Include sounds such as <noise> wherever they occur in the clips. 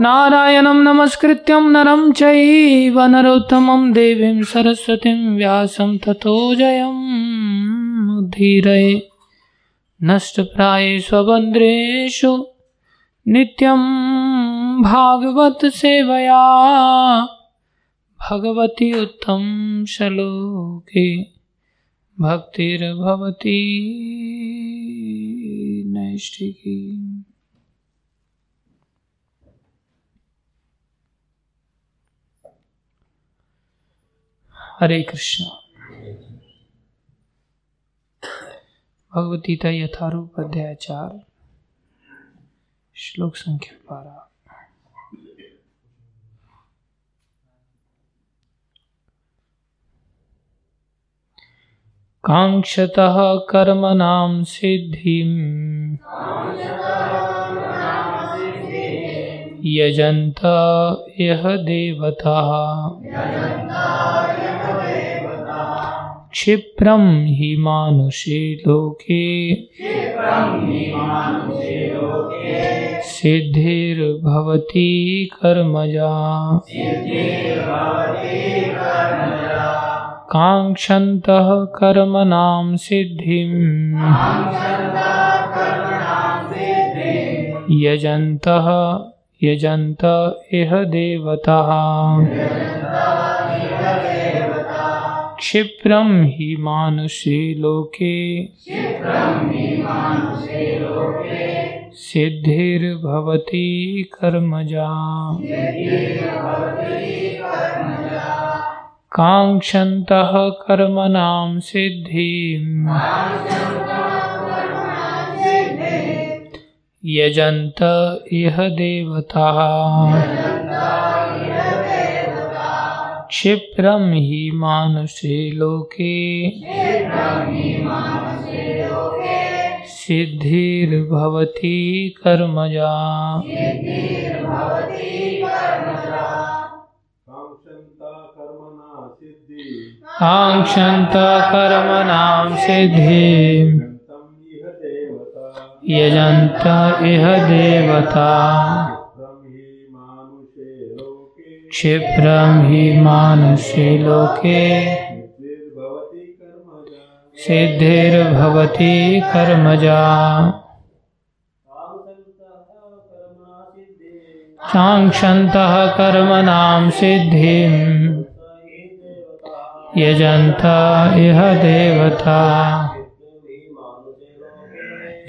नारायणं नमस्कृत्यं नरं चैव नरोत्तमं देवीं सरस्वतीं व्यासं ततो जयमुद्धीरये नष्टप्राये स्वभद्रेषु नित्यं भागवत सेवया भगवती उत्तम श्लोके। भक्तिर्भवती नैष्टिकी हरे कृष्ण। भगवतीता यथारूप अध्याय चार। श्लोक संख्या बारह। काङ्क्षतः कर्मणां सिद्धिम्। यजन्त यः देवताः। क्षिप्रं हि मानुषे लोके। सिद्धिर्भवति कर्मजा। काङ्क्षन्तः कर्मणां सिद्धिम्। यजन्तः यजन्त इह देवताः। क्षिप्रं हि मानुषे लोके। सिद्धिर्भवति कर्मजा। काङ्क्षन्तः कर्मणां सिद्धिम्। यजन्त इह देवताः। क्षिप्रं हि मानुषे लोके। सिद्धिर्भवति कर्मजा। काङ्क्षन्त कर्मणां सिद्धिम् यजन्त इह देवता। क्षिप्रं हि मानुषे लोके। सिद्धिर्भवति कर्मजा। काङ्क्षन्तः कर्मणां सिद्धिं यजन्त इह देवता।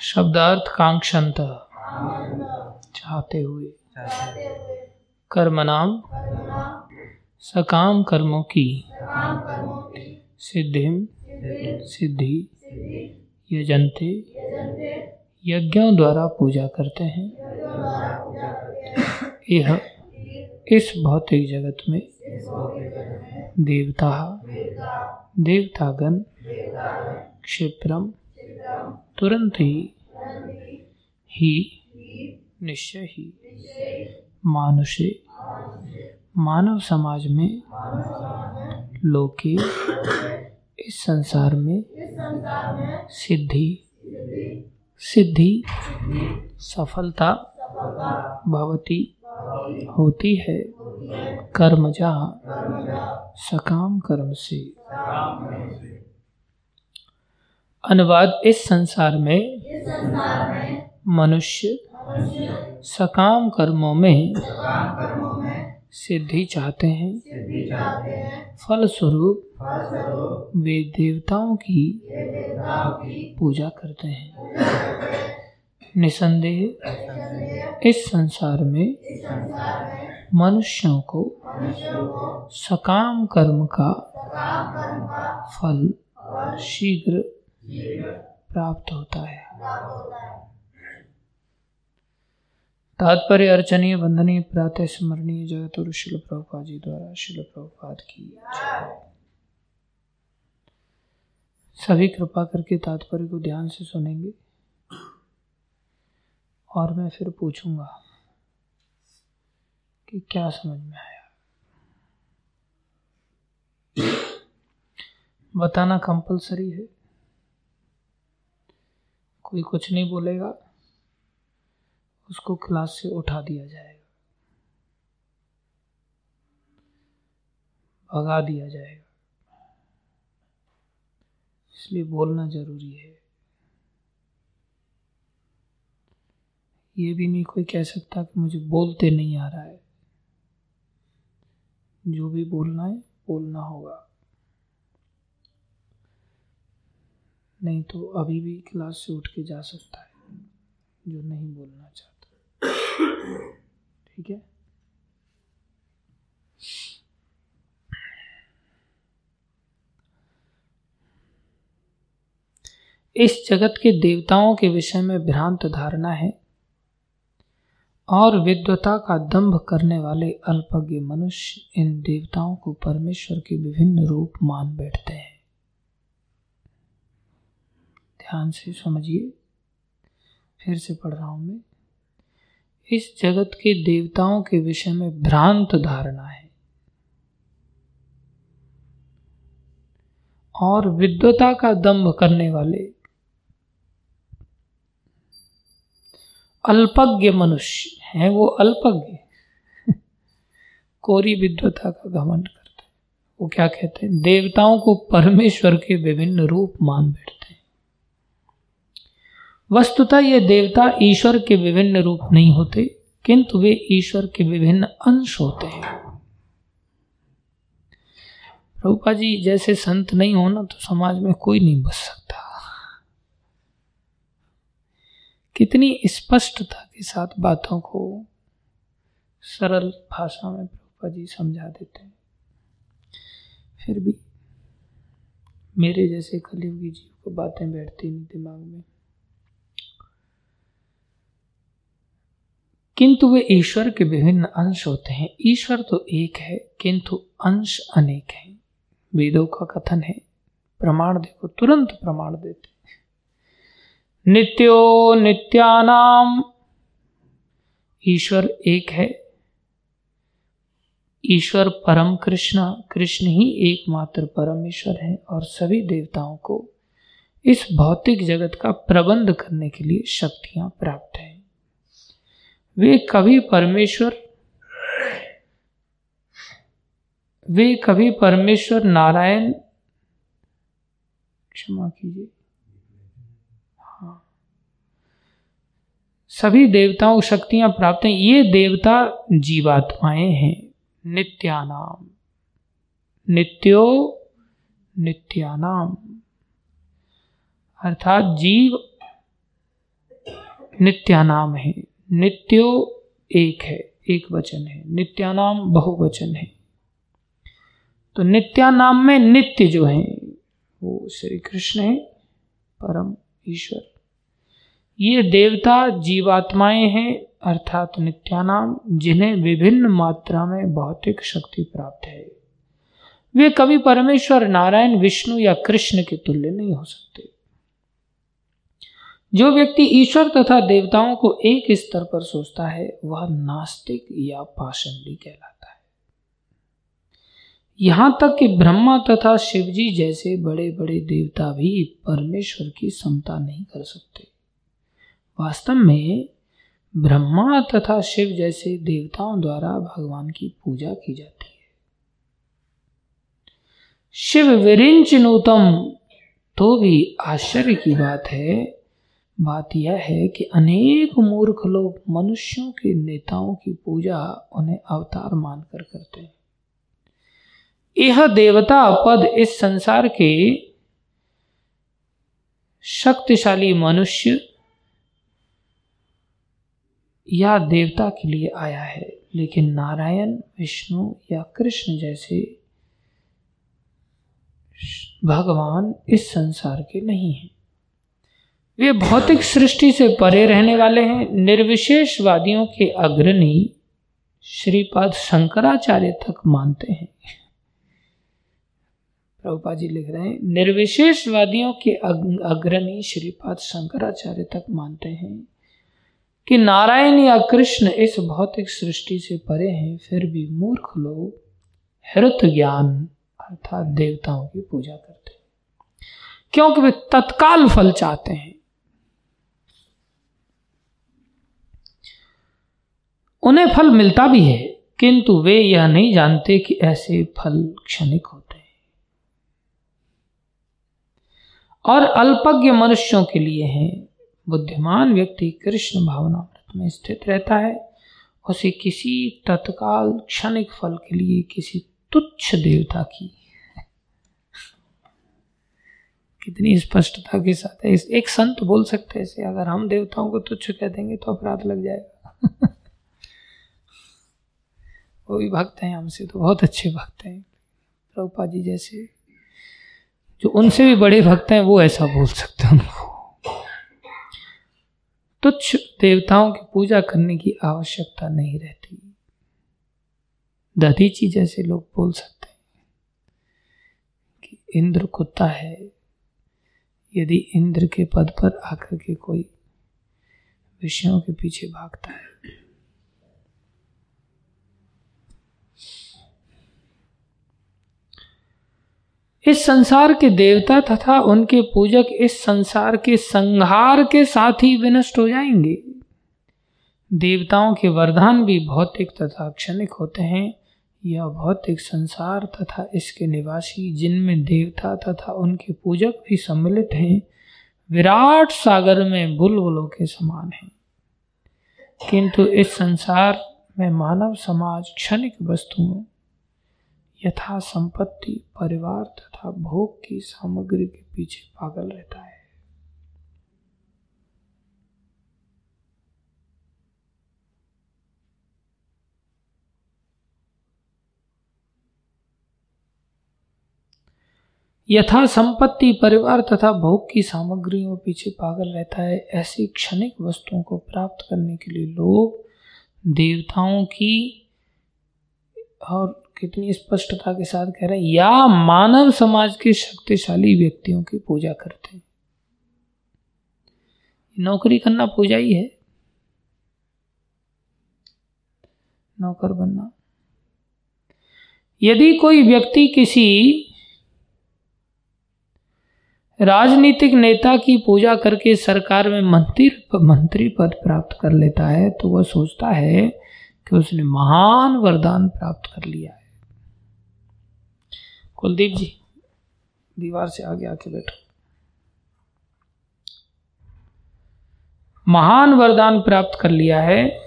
शब्दार्थ कांक्षंत चाहते हुए। कर्म नाम सकाम कर्मों की। सिद्धिम सिद्धि। यजंते यज्ञों द्वारा पूजा करते हैं। यह इस भौतिक जगत में देवता, देवतागण, क्षिप्रम तुरंत ही ही निश्चय ही मानुषे, मानव समाज में लोके इस संसार में सिद्धि सिद्धि सफलता भवती होती है कर्म जहाँ सकाम कर्म से। अनुवाद इस संसार में मनुष्य सकाम कर्मों में सिद्धि चाहते हैं। फल स्वरूप वे देवताओं की पूजा करते हैं। निसंदेह। इस संसार में मनुष्यों को सकाम कर्म का फल शीघ्र प्राप्त होता है। तात्पर्य अर्चनीय, वंदनीय, प्रातः स्मरणीय जगत शिल प्रभुपा जी द्वारा शिल प्रभुपाद की सभी कृपा करके तात्पर्य को ध्यान से सुनेंगे। और मैं फिर पूछूँगा कि क्या समझ में आया। बताना कंपलसरी है। कोई कुछ नहीं बोलेगा, उसको क्लास से उठा दिया जाएगा। भगा दिया जाएगा। इसलिए बोलना ज़रूरी है। ये भी नहीं कोई कह सकता कि मुझे बोलते नहीं आ रहा है। जो भी बोलना है, बोलना होगा। नहीं तो अभी भी क्लास से उठ के जा सकता है, जो नहीं बोलना चाहता। ठीक है? इस जगत के देवताओं के विषय में भ्रांत धारणा है। और विद्वता का दंभ करने वाले अल्पज्ञ मनुष्य इन देवताओं को परमेश्वर के विभिन्न रूप मान बैठते हैं। ध्यान से समझिए। फिर से पढ़ रहा हूँ मैं। इस जगत के देवताओं के विषय में भ्रांत धारणा है। और विद्वता का दंभ करने वाले अल्पज्ञ मनुष्य हैं वो अल्पज्ञ। <laughs> कोरी विद्वता का घमंड करते हैं। वो क्या कहते हैं? देवताओं को परमेश्वर के विभिन्न रूप मान बैठते हैं। वस्तुतः ये देवता ईश्वर के विभिन्न रूप नहीं होते, किंतु वे ईश्वर के विभिन्न अंश होते हैं। प्रभुपा जी, जैसे संत नहीं होना तो समाज में कोई नहीं बच सकता। कितनी स्पष्टता के साथ बातों को सरल भाषा में प्रभुपा जी समझा देते हैं। फिर भी मेरे जैसे कलयुगी जीव को बातें बैठती नहीं दिमाग में। किंतु वे ईश्वर के विभिन्न अंश होते हैं। ईश्वर तो एक है, किंतु अंश अनेक हैं। वेदों का कथन है, प्रमाण देखो, तुरंत प्रमाण देते नित्यो नित्यानाम। ईश्वर एक है। ईश्वर परम कृष्ण कृष्ण ही एकमात्र परम ईश्वर है और सभी देवताओं को इस भौतिक जगत का प्रबंध करने के लिए शक्तियाँ प्राप्त हैं। वे कभी परमेश्वर, वे कभी परमेश्वर नारायण, क्षमा कीजिए सभी देवताओं शक्तियाँ प्राप्त हैं। ये देवता जीवात्माएँ हैं। नित्यानाम। नित्यो नित्यानाम। अर्थात जीव नित्यानाम है। नित्यो एक है, एक वचन है। नित्यानाम बहुवचन है। तो नित्यानाम में नित्य जो है, वो श्री कृष्ण है, परम ईश्वर। ये देवता जीवात्माएँ हैं, अर्थात नित्यानाम, जिन्हें विभिन्न मात्रा में भौतिक शक्ति प्राप्त है। वे कभी परमेश्वर, नारायण, विष्णु या कृष्ण के तुल्य नहीं हो सकते। जो व्यक्ति ईश्वर तथा देवताओं को एक स्तर पर सोचता है, वह नास्तिक या पाषंडी कहलाता है। यहाँ तक कि ब्रह्मा तथा शिवजी जैसे बड़े बड़े देवता भी परमेश्वर की समता नहीं कर सकते। वास्तव में ब्रह्मा तथा शिव जैसे देवताओं द्वारा भगवान की पूजा की जाती है। शिव विरिंच नूतम तो भी आश्चर्य की बात है। बात यह है कि अनेक मूर्ख लोग मनुष्यों के नेताओं की पूजा उन्हें अवतार मानकर करते हैं। यह देवता पद इस संसार के शक्तिशाली मनुष्य या देवता के लिए आया है, लेकिन नारायण, विष्णु या कृष्ण जैसे भगवान इस संसार के नहीं हैं। वे भौतिक सृष्टि से परे रहने वाले हैं। निर्विशेषवादियों के अग्रणी श्रीपाद शंकराचार्य तक मानते हैं। प्रभुपा जी लिख रहे हैं, निर्विशेषवादियों के अग्रणी श्रीपाद शंकराचार्य तक मानते हैं। कि नारायण या कृष्ण इस भौतिक सृष्टि से परे हैं, फिर भी मूर्ख लोग हृत ज्ञान अर्थात देवताओं की पूजा करते हैं। क्योंकि वे तत्काल फल चाहते हैं। उन्हें फल मिलता भी है, किंतु वे यह नहीं जानते कि ऐसे फल क्षणिक होते हैं। और अल्पज्ञ मनुष्यों के लिए हैं बुद्धिमान व्यक्ति कृष्ण भावनामृत में स्थित रहता है। उसे किसी तत्काल क्षणिक फल के लिए किसी तुच्छ देवता की <laughs> कितनी स्पष्टता के साथ है एक संत बोल सकते हैं अगर हम देवताओं को तुच्छ कह देंगे तो अपराध लग जाएगा। <laughs> वो भी भक्त हैं, हमसे तो बहुत अच्छे भक्त हैं। प्रभुपा जी जैसे, जो उनसे भी बड़े भक्त हैं, वो ऐसा बोल सकते हैं। तुच्छ देवताओं की पूजा करने की आवश्यकता नहीं रहती। दधीची जैसे लोग बोल सकते हैं कि इंद्र कुत्ता है। यदि इंद्र के पद पर आकर के कोई विषयों के पीछे भागता है इस संसार के देवता तथा उनके पूजक इस संसार के संहार के साथ ही विनष्ट हो जाएँगे। देवताओं के वरदान भी भौतिक तथा क्षणिक होते हैं। यह भौतिक संसार तथा इसके निवासी, जिनमें देवता तथा उनके पूजक भी सम्मिलित हैं, विराट सागर में बुलबुलों के समान हैं। किंतु इस संसार में मानव समाज क्षणिक वस्तुओं यथा संपत्ति परिवार तथा भोग की सामग्री के पीछे पागल रहता है। यथा संपत्ति परिवार तथा भोग की सामग्रियों पीछे पागल रहता है। ऐसी क्षणिक वस्तुओं को प्राप्त करने के लिए लोग देवताओं की और कितनी स्पष्टता के साथ कह रहे हैं, या मानव समाज के शक्तिशाली व्यक्तियों की पूजा करते हैं। नौकरी करना पूजा ही है। नौकर बनना। यदि कोई व्यक्ति किसी राजनीतिक नेता की पूजा करके सरकार में मंत्री मंत्री पद प्राप्त कर लेता है तो वह सोचता है कि उसने महान वरदान प्राप्त कर लिया है। कुलदीप जी, दीवार से आगे आके बैठो। महान वरदान प्राप्त कर लिया है।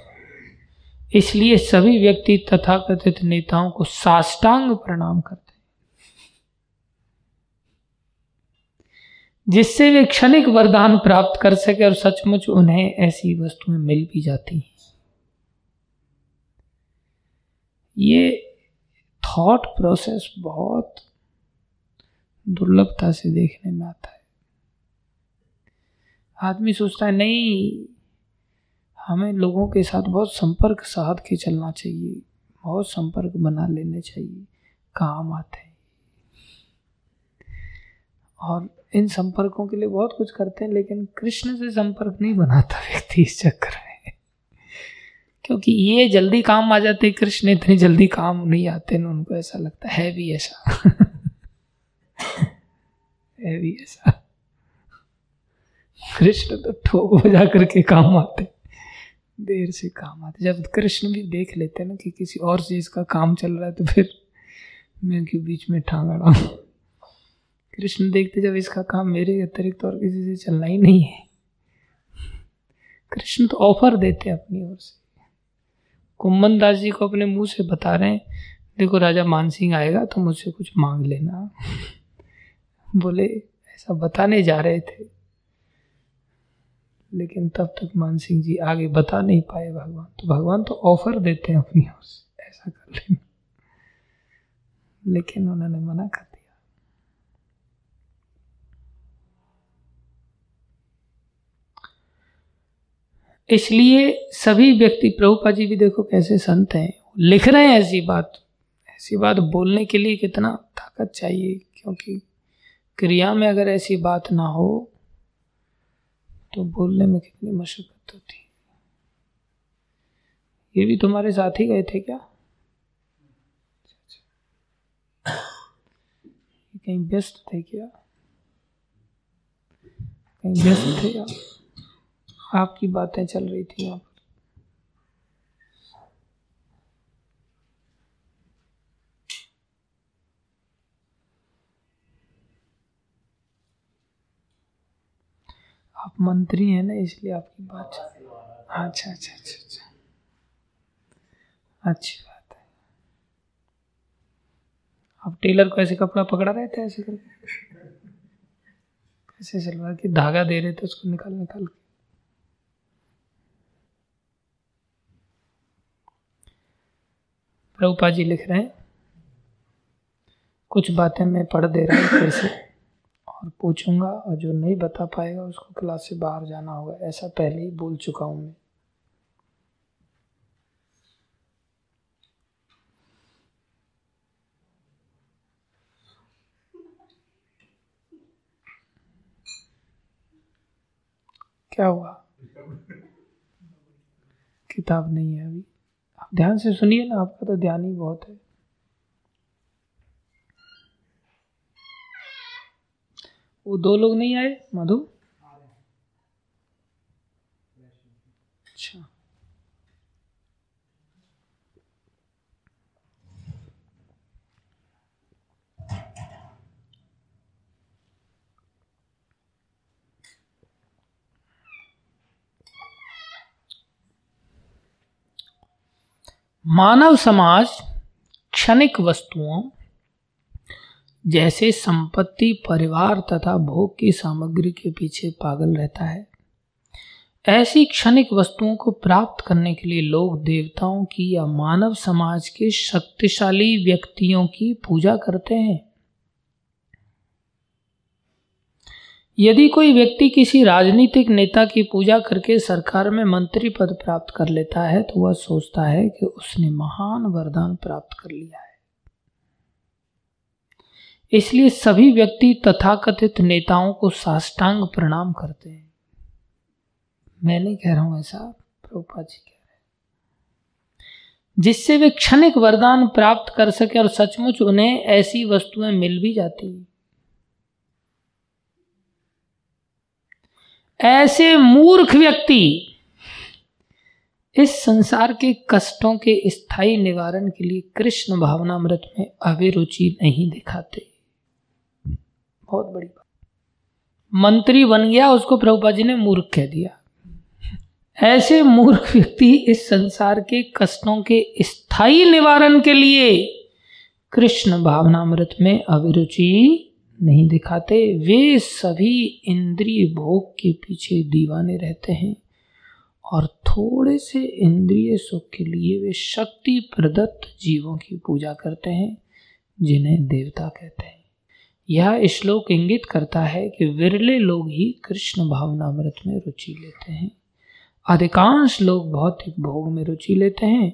इसलिए सभी व्यक्ति तथाकथित नेताओं को साष्टांग प्रणाम करते हैं। जिससे वे क्षणिक वरदान प्राप्त कर सके और सचमुच उन्हें ऐसी वस्तुएँ मिल भी जाती हैं। ये थॉट प्रोसेस बहुत दुर्लभता से देखने में आता है। आदमी सोचता है, नहीं, हमें लोगों के साथ बहुत संपर्क साध के चलना चाहिए, बहुत संपर्क बना लेने चाहिए, काम आते हैं। और इन संपर्कों के लिए बहुत कुछ करते हैं, लेकिन कृष्ण से संपर्क नहीं बनाता व्यक्ति इस चक्कर में। क्योंकि ये जल्दी काम आ जाते, कृष्ण इतनी जल्दी काम नहीं आते ना उनको ऐसा लगता है भी ऐसा। <laughs> है भी ऐसा। कृष्ण तो ठोक बजा करके काम आते, देर से काम आते। जब कृष्ण भी देख लेते ना कि किसी और चीज़ का काम चल रहा है तो फिर मैं क्यों बीच में ठांग रहा हूँ कृष्ण देखते जब इसका काम मेरे अतिरिक्त और किसी से चलना ही नहीं है। कृष्ण तो ऑफ़र देते अपनी ओर से। कुंभन दास जी को अपने मुँह से बता रहे हैं, देखो राजा मानसिंह आएगा तो मुझसे कुछ मांग लेना। <laughs> बोले, ऐसा बताने जा रहे थे। लेकिन तब तक मानसिंह जी आगे बता नहीं पाए भगवान। तो भगवान तो ऑफ़र देते हैं अपनी ऐसा कर लेना। लेकिन उन्होंने मना कर इसलिए सभी व्यक्ति प्रभुपा जी भी देखो कैसे संत हैं। लिख रहे हैं ऐसी बात। ऐसी बात बोलने के लिए कितना ताकत चाहिए, क्योंकि क्रिया में अगर ऐसी बात ना हो तो बोलने में कितनी मशक्कत होती। ये भी तुम्हारे साथ ही गए थे क्या? कहीं व्यस्त थे क्या? कहीं व्यस्त थे क्या? आपकी बातें चल रही थी यहाँ पर। आप मंत्री हैं ना, इसलिए आपकी बात अच्छा अच्छा अच्छा अच्छा। अच्छी बात है। आप टेलर को ऐसे कपड़ा पकड़ा रहे थे ऐसे करके? ऐसे सलवार की धागा दे रहे थे, उसको निकाल निकाल के। प्रभुपा जी लिख रहे हैं। कुछ बातें मैं पढ़ दे रहा हूँ फिर से। और पूछूँगा और जो नहीं बता पाएगा उसको क्लास से बाहर जाना होगा। ऐसा पहले ही बोल चुका हूँ मैं। क्या हुआ? किताब नहीं है अभी। ध्यान से सुनिए ना, आपका तो ध्यान ही बहुत है। वो दो लोग नहीं आए, मधु अच्छा मानव समाज क्षणिक वस्तुओं जैसे संपत्ति, परिवार तथा भोग की सामग्री के पीछे पागल रहता है। ऐसी क्षणिक वस्तुओं को प्राप्त करने के लिए लोग देवताओं की या मानव समाज के शक्तिशाली व्यक्तियों की पूजा करते हैं। यदि कोई व्यक्ति किसी राजनीतिक नेता की पूजा करके सरकार में मंत्री पद प्राप्त कर लेता है तो वह सोचता है कि उसने महान वरदान प्राप्त कर लिया है। इसलिए सभी व्यक्ति तथाकथित नेताओं को साष्टांग प्रणाम करते हैं। मैं नहीं कह रहा हूँ ऐसा प्रभुपा जी कह रहे जिससे वे क्षणिक वरदान प्राप्त कर सके और सचमुच उन्हें ऐसी वस्तुएँ मिल भी जाती ऐसे मूर्ख व्यक्ति इस संसार के कष्टों के स्थायी निवारण के लिए कृष्ण भावनामृत में अभिरुचि नहीं दिखाते। बहुत बड़ी बात। मंत्री बन गया, उसको प्रभुपा जी ने मूर्ख कह दिया। ऐसे मूर्ख व्यक्ति इस संसार के कष्टों के स्थायी निवारण के लिए कृष्ण भावनामृत में अभिरुचि नहीं दिखाते। वे सभी इंद्रिय भोग के पीछे दीवाने रहते हैं और थोड़े से इंद्रिय सुख के लिए वे शक्ति प्रदत्त जीवों की पूजा करते हैं, जिन्हें देवता कहते हैं। यह श्लोक इंगित करता है कि विरले लोग ही कृष्ण भावनामृत में रुचि लेते हैं। अधिकांश लोग भौतिक भोग में रुचि लेते हैं।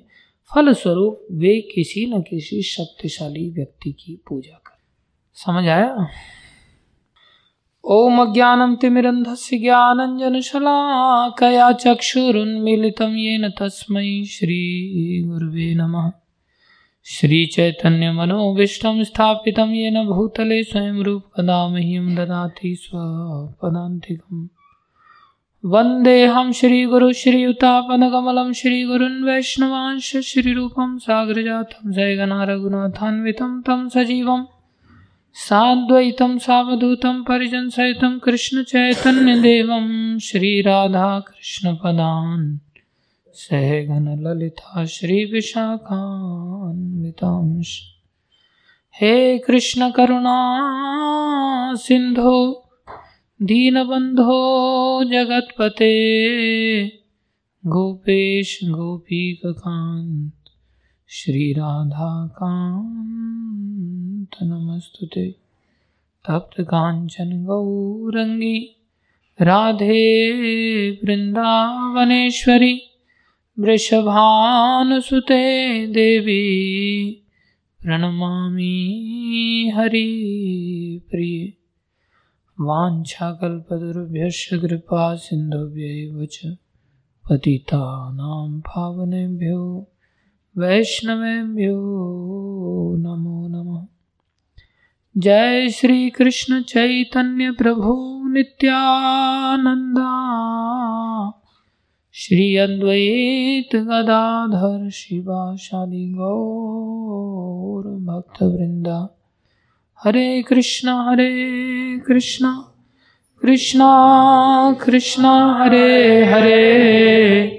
फलस्वरूप वे किसी न किसी शक्तिशाली व्यक्ति की पूजा कर समझ आया? ओम ज्ञानम तिमिरंधस्य ज्ञानंजन चक्षुरुन्मीलित येन तस्मै श्री गुरुवे नमः। श्रीचैतन्यमनोभीष्टं स्थापितं येन भूतले स्वयं रूपकदा मह्यं ददाति स्वपदान्तिकम्। वन्देऽहं श्रीगुरुश्रीयुतापनकमलं श्रीगुरुन् वैष्णवांश श्रीरूपं सागरजातं जयगणा रघुनाथान्वितं तं साद्वैतं सावधूतं परिजनसहितं कृष्णचैतन्यदेवं श्रीराधाकृष्णपदान्। सहगणललिता श्रीविशाखान्वितांश हे कृष्णकरुणा सिन्धो दीनबन्धो जगत्पते गोपेश गोपीककान्त श्रीराधाकान्त नमस्तु ते तप्तकाञ्चन गौरङ्गी राधे वृन्दावनेश्वरी वृषभानुसुते देवी, प्रणमामि हरिप्रिये वाञ्छाकल्पतरुभ्यश्च कृपा सिन्धुभ्यैव च, पतितानां पावनेभ्यो वैष्णवेभ्यो नमो नमः। जय श्री कृष्ण चैतन्य प्रभु नित्यानंदा श्री अद्वैत गदाधर शिवाशादि गौर भक्त वृंदा हरे कृष्णा हरे कृष्णा कृष्णा कृष्णा, हरे हरे।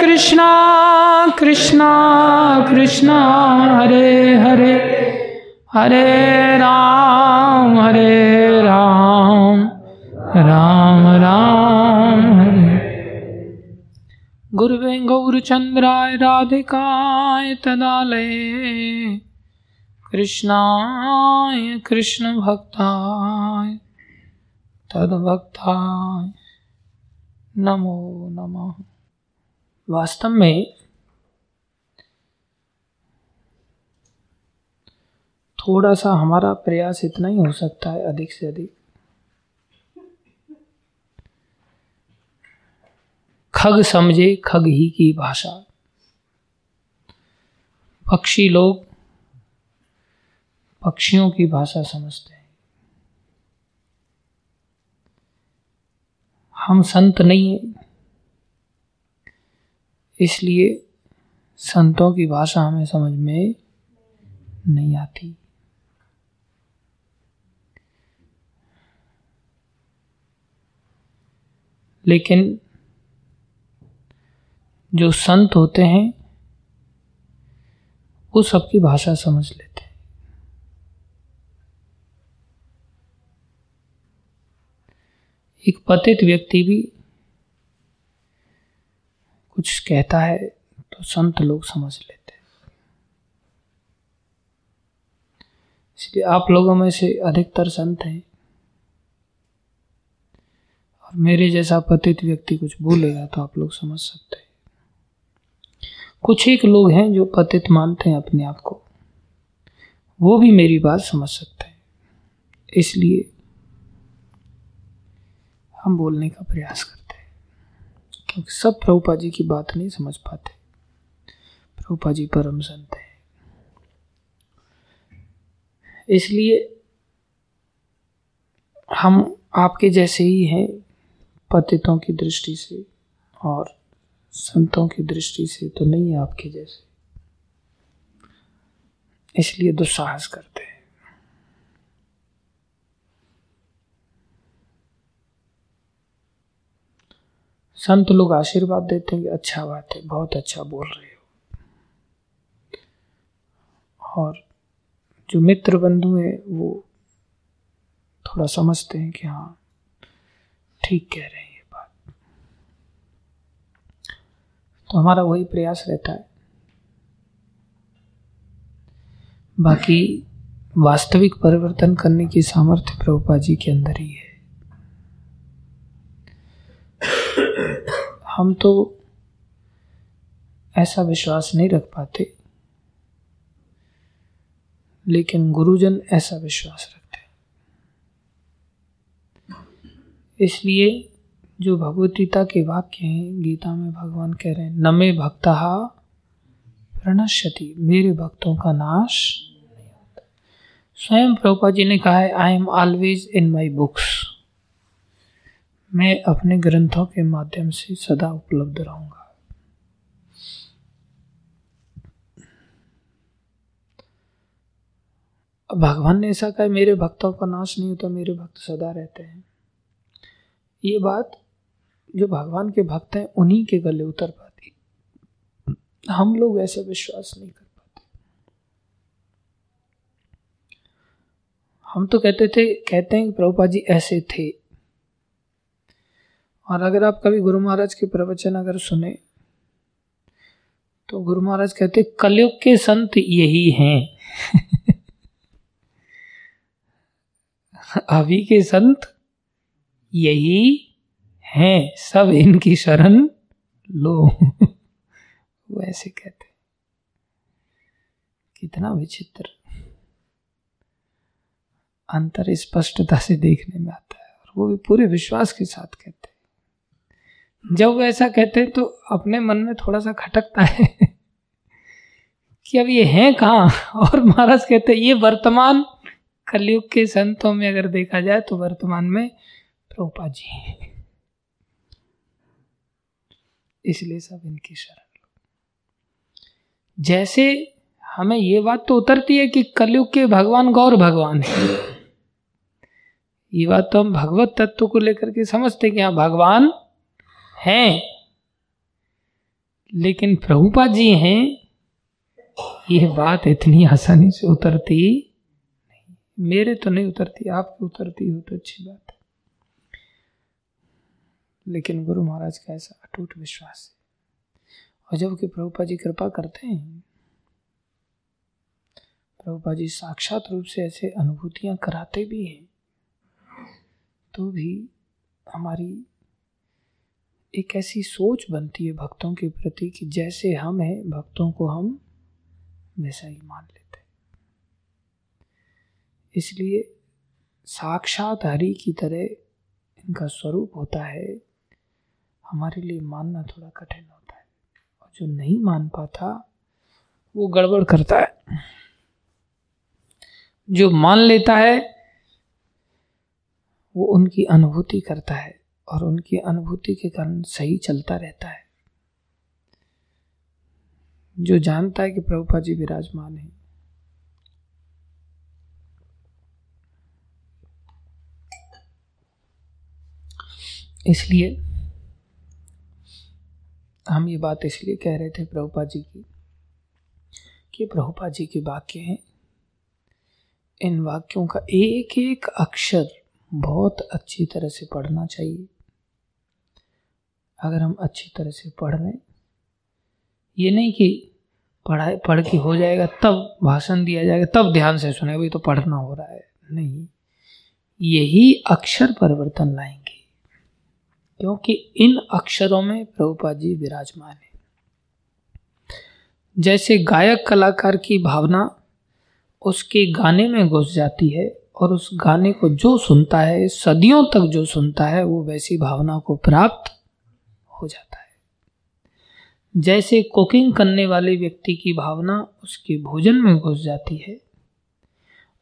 कृष्णा कृष्णा कृष्णा, हरे हरे हरे राम हरे राम राम राम, हरे। गुरुवे गौरचंद्राय राधिकाय तदालये। कृष्णाय कृष्ण भक्ताय तदभक्ताय। नमो नमः। वास्तव में थोड़ा सा हमारा प्रयास इतना ही हो सकता है, अधिक से अधिक। खग समझे, खग ही की भाषा। पक्षी लोग पक्षियों की भाषा समझते हैं। हम संत नहीं हैं। इसलिए संतों की भाषा हमें समझ में नहीं आती। लेकिन जो संत होते हैं, वो सबकी भाषा समझ लेते हैं। एक पतित व्यक्ति भी कुछ कहता है तो संत लोग समझ लेते हैं। इसलिए आप लोगों में से अधिकतर संत हैं। और मेरे जैसा पतित व्यक्ति कुछ बोलेगा तो आप लोग समझ सकते हैं। कुछ एक लोग हैं जो पतित मानते हैं अपने आप को। वो भी मेरी बात समझ सकते हैं। इसलिए हम बोलने का प्रयास करते क्योंकि सब प्रभुपा जी की बात नहीं समझ पाते। प्रभुपा जी परम संत है। इसलिए हम आपके जैसे ही हैं, पतितों की दृष्टि से और संतों की दृष्टि से तो नहीं है आपके जैसे। इसलिए दुस्साहस करते हैं। संत लोग आशीर्वाद देते हैं कि अच्छा बात है, बहुत अच्छा बोल रहे हो। और जो मित्र बंधु है, वो थोड़ा समझते हैं कि हाँ ठीक कह रहे हैं ये बात। तो हमारा वही प्रयास रहता है। बाकी वास्तविक परिवर्तन करने की सामर्थ्य प्रभुपा जी के अंदर ही है। हम तो ऐसा विश्वास नहीं रख पाते। लेकिन गुरुजन ऐसा विश्वास रखते इसलिए जो भगवदगीता के वाक्य हैं, गीता में भगवान कह रहे हैं नमे भक्ता प्रणश्यति, मेरे भक्तों का नाश नहीं होता। स्वयं प्रभुपा जी ने कहा है I am always in my books मैं अपने ग्रंथों के माध्यम से सदा उपलब्ध रहूँगा। भगवान ने ऐसा कहा, मेरे भक्तों का नाश नहीं होता, मेरे भक्त सदा रहते हैं। ये बात जो भगवान के भक्त हैं, उन्हीं के गले उतर पाती। हम लोग ऐसा विश्वास नहीं कर पाते। हम तो कहते थे, कहते हैं प्रभुपा जी, ऐसे थे। और अगर आप कभी गुरु महाराज के प्रवचन अगर सुने तो गुरु महाराज कहते, कलयुग के संत यही हैं। <laughs> अभी के संत यही हैं, सब इनकी शरण लो। <laughs> वो ऐसे कहते कितना विचित्र। अंतर स्पष्टता से देखने में आता है और वो भी पूरे विश्वास के साथ कहते हैं। जब वो ऐसा कहते हैं तो अपने मन में थोड़ा सा खटकता है <laughs> कि अब ये हैं कहाँ? <laughs> और महाराज कहते हैं ये वर्तमान कलयुग के संतों में अगर देखा जाए तो वर्तमान में प्रभुपा जी <laughs> इसलिए सब इनकी शरण जैसे हमें ये बात तो उतरती है कि कलयुग के भगवान गौर भगवान है। ये बात तो हम भगवत तत्व को लेकर के समझते हैं कि हाँ भगवान हैं। लेकिन प्रभुपा जी हैं ये बात इतनी आसानी से उतरती मेरे तो नहीं उतरती, आपकी उतरती हो तो अच्छी बात है। लेकिन गुरु महाराज का ऐसा अटूट विश्वास है। और जब कि प्रभुपा जी कृपा करते हैं प्रभुपा जी साक्षात रूप से ऐसे अनुभूतियाँ कराते भी हैं तो भी हमारी एक ऐसी सोच बनती है भक्तों के प्रति कि जैसे हम हैं, भक्तों को हम वैसा ही मान लेते हैं। इसलिए साक्षात हरि की तरह इनका स्वरूप होता है, हमारे लिए मानना थोड़ा कठिन होता है। और जो नहीं मान पाता, वो गड़बड़ करता है। जो मान लेता है, वो उनकी अनुभूति करता है। और उनकी अनुभूति के कारण सही चलता रहता है। जो जानता है कि प्रभुपा जी विराजमान है। इसलिए हम ये बात इसलिए कह रहे थे प्रभुपा जी की कि प्रभुपा जी के वाक्य हैं। इन वाक्यों का एक एक अक्षर बहुत अच्छी तरह से पढ़ना चाहिए। अगर हम अच्छी तरह से पढ़ लें, ये नहीं कि पढ़ाई, पढ़ के हो जाएगा, तब भाषण दिया जाएगा, तब ध्यान से सुने भाई तो पढ़ना हो रहा है। नहीं, यही अक्षर परिवर्तन लाएँगे, क्योंकि इन अक्षरों में प्रभुपाद जी विराजमान है। जैसे गायक कलाकार की भावना उसके गाने में घुस जाती है और उस गाने को जो सुनता है, सदियों तक जो सुनता है, वो वैसी भावना को प्राप्त हो जाता है। जैसे कुकिंग करने वाले व्यक्ति की भावना उसके भोजन में घुस जाती है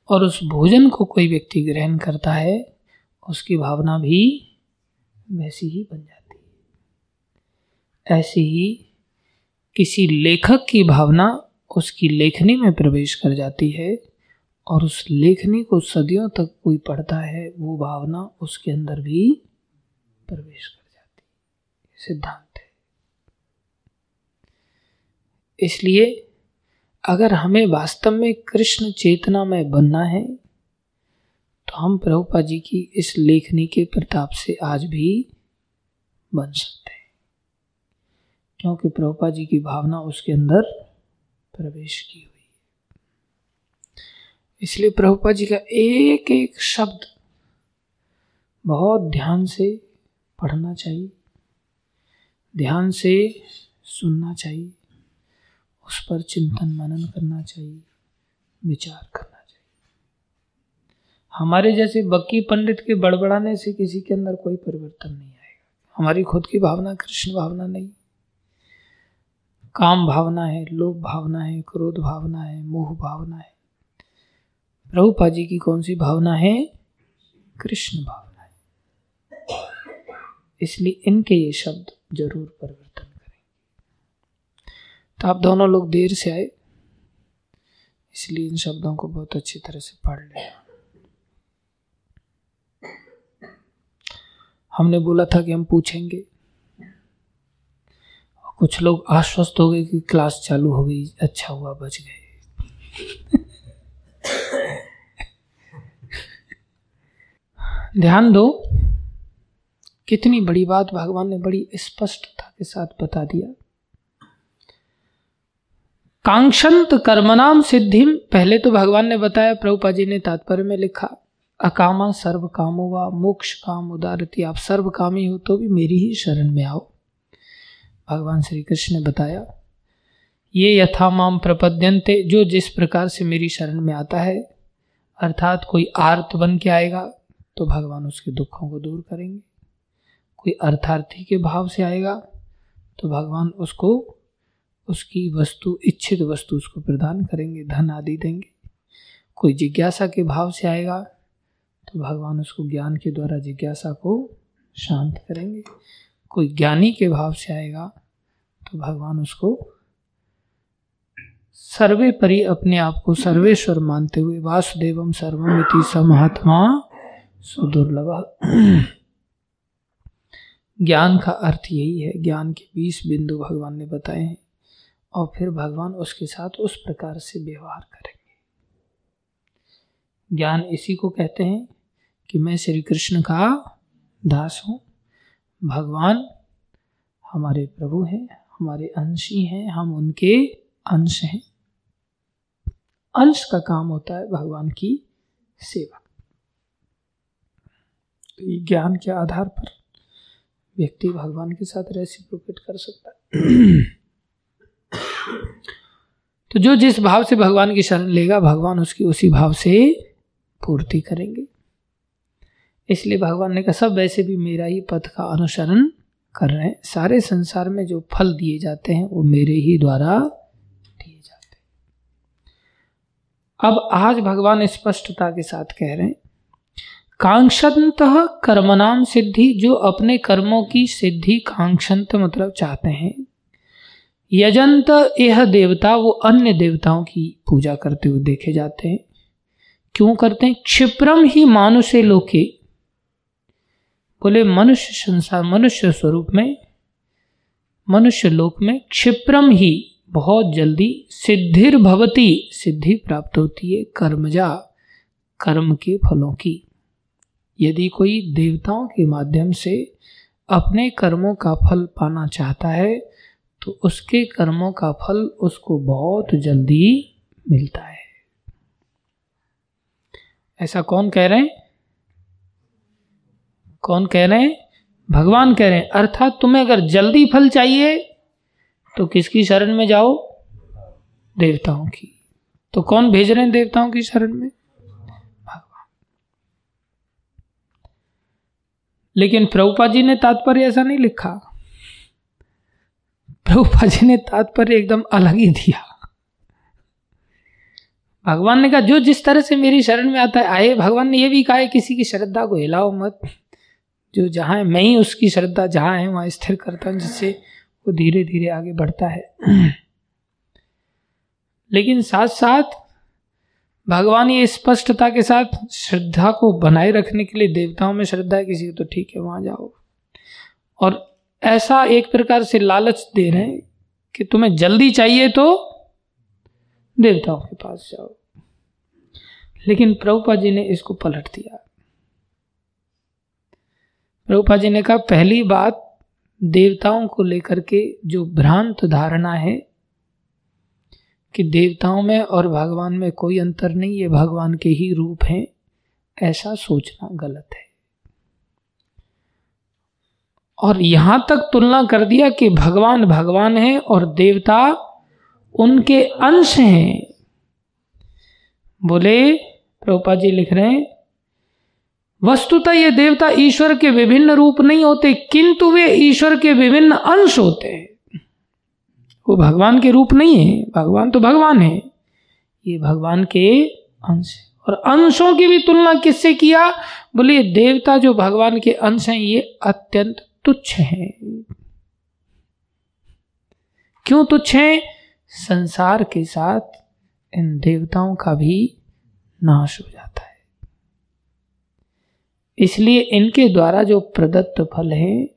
और उस भोजन को कोई व्यक्ति ग्रहण करता है, उसकी भावना भी वैसी ही बन जाती है। ऐसे ही किसी लेखक की भावना उसकी लेखनी में प्रवेश कर जाती है और उस लेखनी को सदियों तक कोई पढ़ता है, वो भावना उसके अंदर भी प्रवेश कर सिद्धांत है। इसलिए अगर हमें वास्तव में कृष्ण चेतना में बनना है तो हम प्रभुपा जी की इस लेखनी के प्रताप से आज भी बन सकते हैं। क्योंकि प्रभुपा जी की भावना उसके अंदर प्रवेश की हुई है। इसलिए प्रभुपा जी का एक एक शब्द बहुत ध्यान से पढ़ना चाहिए। ध्यान से सुनना चाहिए। उस पर चिंतन, मनन करना चाहिए। विचार करना चाहिए। हमारे जैसे बक्की पंडित के बड़बड़ाने से किसी के अंदर कोई परिवर्तन नहीं आएगा। हमारी खुद की भावना कृष्ण भावना नहीं। काम भावना है, लोभ भावना है, क्रोध भावना है, मोह भावना है। प्रभुपा जी की कौन सी भावना है? कृष्ण भावना है। इसलिए इनके ये शब्द ज़रूर परिवर्तन करेंगे। तो आप दोनों लोग देर से आए। इसलिए इन शब्दों को बहुत अच्छी तरह से पढ़ लें। हमने बोला था कि हम पूछेंगे। कुछ लोग आश्वस्त हो गए कि क्लास चालू हो गई अच्छा हुआ, बच गए। ध्यान दो कितनी बड़ी बात भगवान ने बड़ी स्पष्टता के साथ बता दिया। कांक्षंत कर्मनाम सिद्धि पहले तो भगवान ने बताया, प्रभुपा जी ने तात्पर्य में लिखा, अकामा सर्व कामो व मोक्ष काम उदारती, आप सर्व कामी हो तो भी मेरी ही शरण में आओ। भगवान श्री कृष्ण ने बताया, ये यथा माम प्रपद्यंते जो जिस प्रकार से मेरी शरण में आता है, अर्थात कोई आर्त बन के आएगा तो भगवान उसके दुखों को दूर करेंगे। कोई अर्थार्थी के भाव से आएगा तो भगवान उसको, उसकी वस्तु, इच्छित वस्तु उसको प्रदान करेंगे, धन आदि देंगे। कोई जिज्ञासा के भाव से आएगा तो भगवान उसको ज्ञान के द्वारा जिज्ञासा को शांत करेंगे। कोई ज्ञानी के भाव से आएगा तो भगवान उसको सर्वे परि अपने आप को सर्वेश्वर मानते हुए वासुदेवम सर्वमिति समहात्मा सुदुर्लभ। ज्ञान का अर्थ यही है, ज्ञान के बीस बिंदु भगवान ने बताए हैं और फिर भगवान उसके साथ उस प्रकार से व्यवहार करेंगे। ज्ञान इसी को कहते हैं कि मैं श्री कृष्ण का दास हूँ, भगवान हमारे प्रभु हैं, हमारे अंशी हैं, हम उनके अंश हैं। अंश का काम होता है भगवान की सेवा। तो ज्ञान के आधार पर व्यक्ति भगवान के साथ रेसिप्रोकेट कर सकता है। तो जो जिस भाव से भगवान की शरण लेगा, भगवान उसकी उसी भाव से पूर्ति करेंगे। इसलिए भगवान ने कहा, सब वैसे भी मेरा ही पथ का अनुसरण कर रहे हैं। सारे संसार में जो फल दिए जाते हैं, वो मेरे ही द्वारा दिए जाते हैं। अब आज भगवान स्पष्टता के साथ कह रहे हैं कांक्षंत कर्मनाम सिद्धि, जो अपने कर्मों की सिद्धि कांक्षंत मतलब चाहते हैं। यजंत यह देवता, वो अन्य देवताओं की पूजा करते हुए देखे जाते हैं। क्यों करते हैं? क्षिप्रम ही मानुष्य लोके। बोले, मनुष्य संसार, मनुष्य स्वरूप में, मनुष्य लोक में क्षिप्रम ही बहुत जल्दी सिद्धिर भवती सिद्धि प्राप्त होती है कर्मजा, कर्म के फलों की। यदि कोई देवताओं के माध्यम से अपने कर्मों का फल पाना चाहता है तो उसके कर्मों का फल उसको बहुत जल्दी मिलता है। ऐसा कौन कह रहे हैं? कौन कह रहे हैं? भगवान कह रहे हैं, अर्थात तुम्हें अगर जल्दी फल चाहिए तो किसकी शरण में जाओ? देवताओं की। तो कौन भेज रहे हैं देवताओं की शरण में? लेकिन प्रभुपा जी ने तात्पर्य ऐसा नहीं लिखा। प्रभुपा जी ने तात्पर्य एकदम अलग ही दिया। भगवान ने कहा, जो जिस तरह से मेरी शरण में आता है, आए, भगवान ने यह भी कहा है, किसी की श्रद्धा को हिलाओ मत। जो जहाँ है, मैं ही उसकी श्रद्धा, जहाँ है, वहाँ स्थिर करता हूँ, जिससे वो धीरे धीरे आगे बढ़ता है। लेकिन साथ साथ भगवान ये स्पष्टता के साथ श्रद्धा को बनाए रखने के लिए देवताओं में श्रद्धा है किसी को तो ठीक है, वहाँ जाओ। और ऐसा एक प्रकार से लालच दे रहे हैं कि तुम्हें जल्दी चाहिए तो देवताओं के पास जाओ। लेकिन प्रभुपा जी ने इसको पलट दिया। प्रभुपा जी ने कहा, पहली बात, देवताओं को लेकर के जो भ्रांत धारणा है कि देवताओं में और भगवान में कोई अंतर नहीं, ये भगवान के ही रूप हैं। ऐसा सोचना गलत है। और यहाँ तक तुलना कर दिया कि भगवान भगवान है और देवता उनके अंश हैं। बोले, प्रभुपा जी लिख रहे हैं, वस्तुतः ये देवता ईश्वर के विभिन्न रूप नहीं होते, किंतु वे ईश्वर के विभिन्न अंश होते हैं। वो भगवान के रूप नहीं है, भगवान तो भगवान है। ये भगवान के अंश और अंशों की भी तुलना किससे किया? बोले, देवता जो भगवान के अंश हैं, ये अत्यंत तुच्छ हैं। क्यों तुच्छ हैं? संसार के साथ इन देवताओं का भी नाश हो जाता है। इसलिए इनके द्वारा जो प्रदत्त फल है,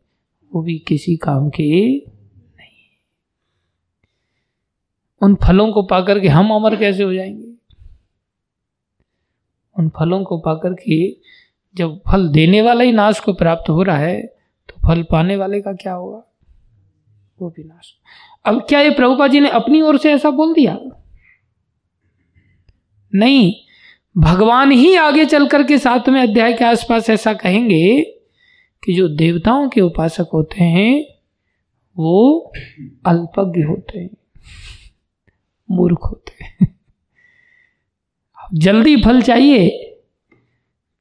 वो भी किसी काम के नहीं उन फलों को पाकर के हम अमर कैसे हो जाएँगे? उन फलों को पाकर के जब फल देने वाला ही नाश को प्राप्त हो रहा है तो फल पाने वाले का क्या होगा? वो भी नाश। अब क्या ये प्रभुपा जी ने अपनी ओर से ऐसा बोल दिया? नहीं, भगवान ही आगे चल करके सातवें अध्याय के आसपास ऐसा कहेंगे कि जो देवताओं के उपासक होते हैं, वो अल्पज्ञ होते हैं। मूर्ख होते हैं। जल्दी फल चाहिए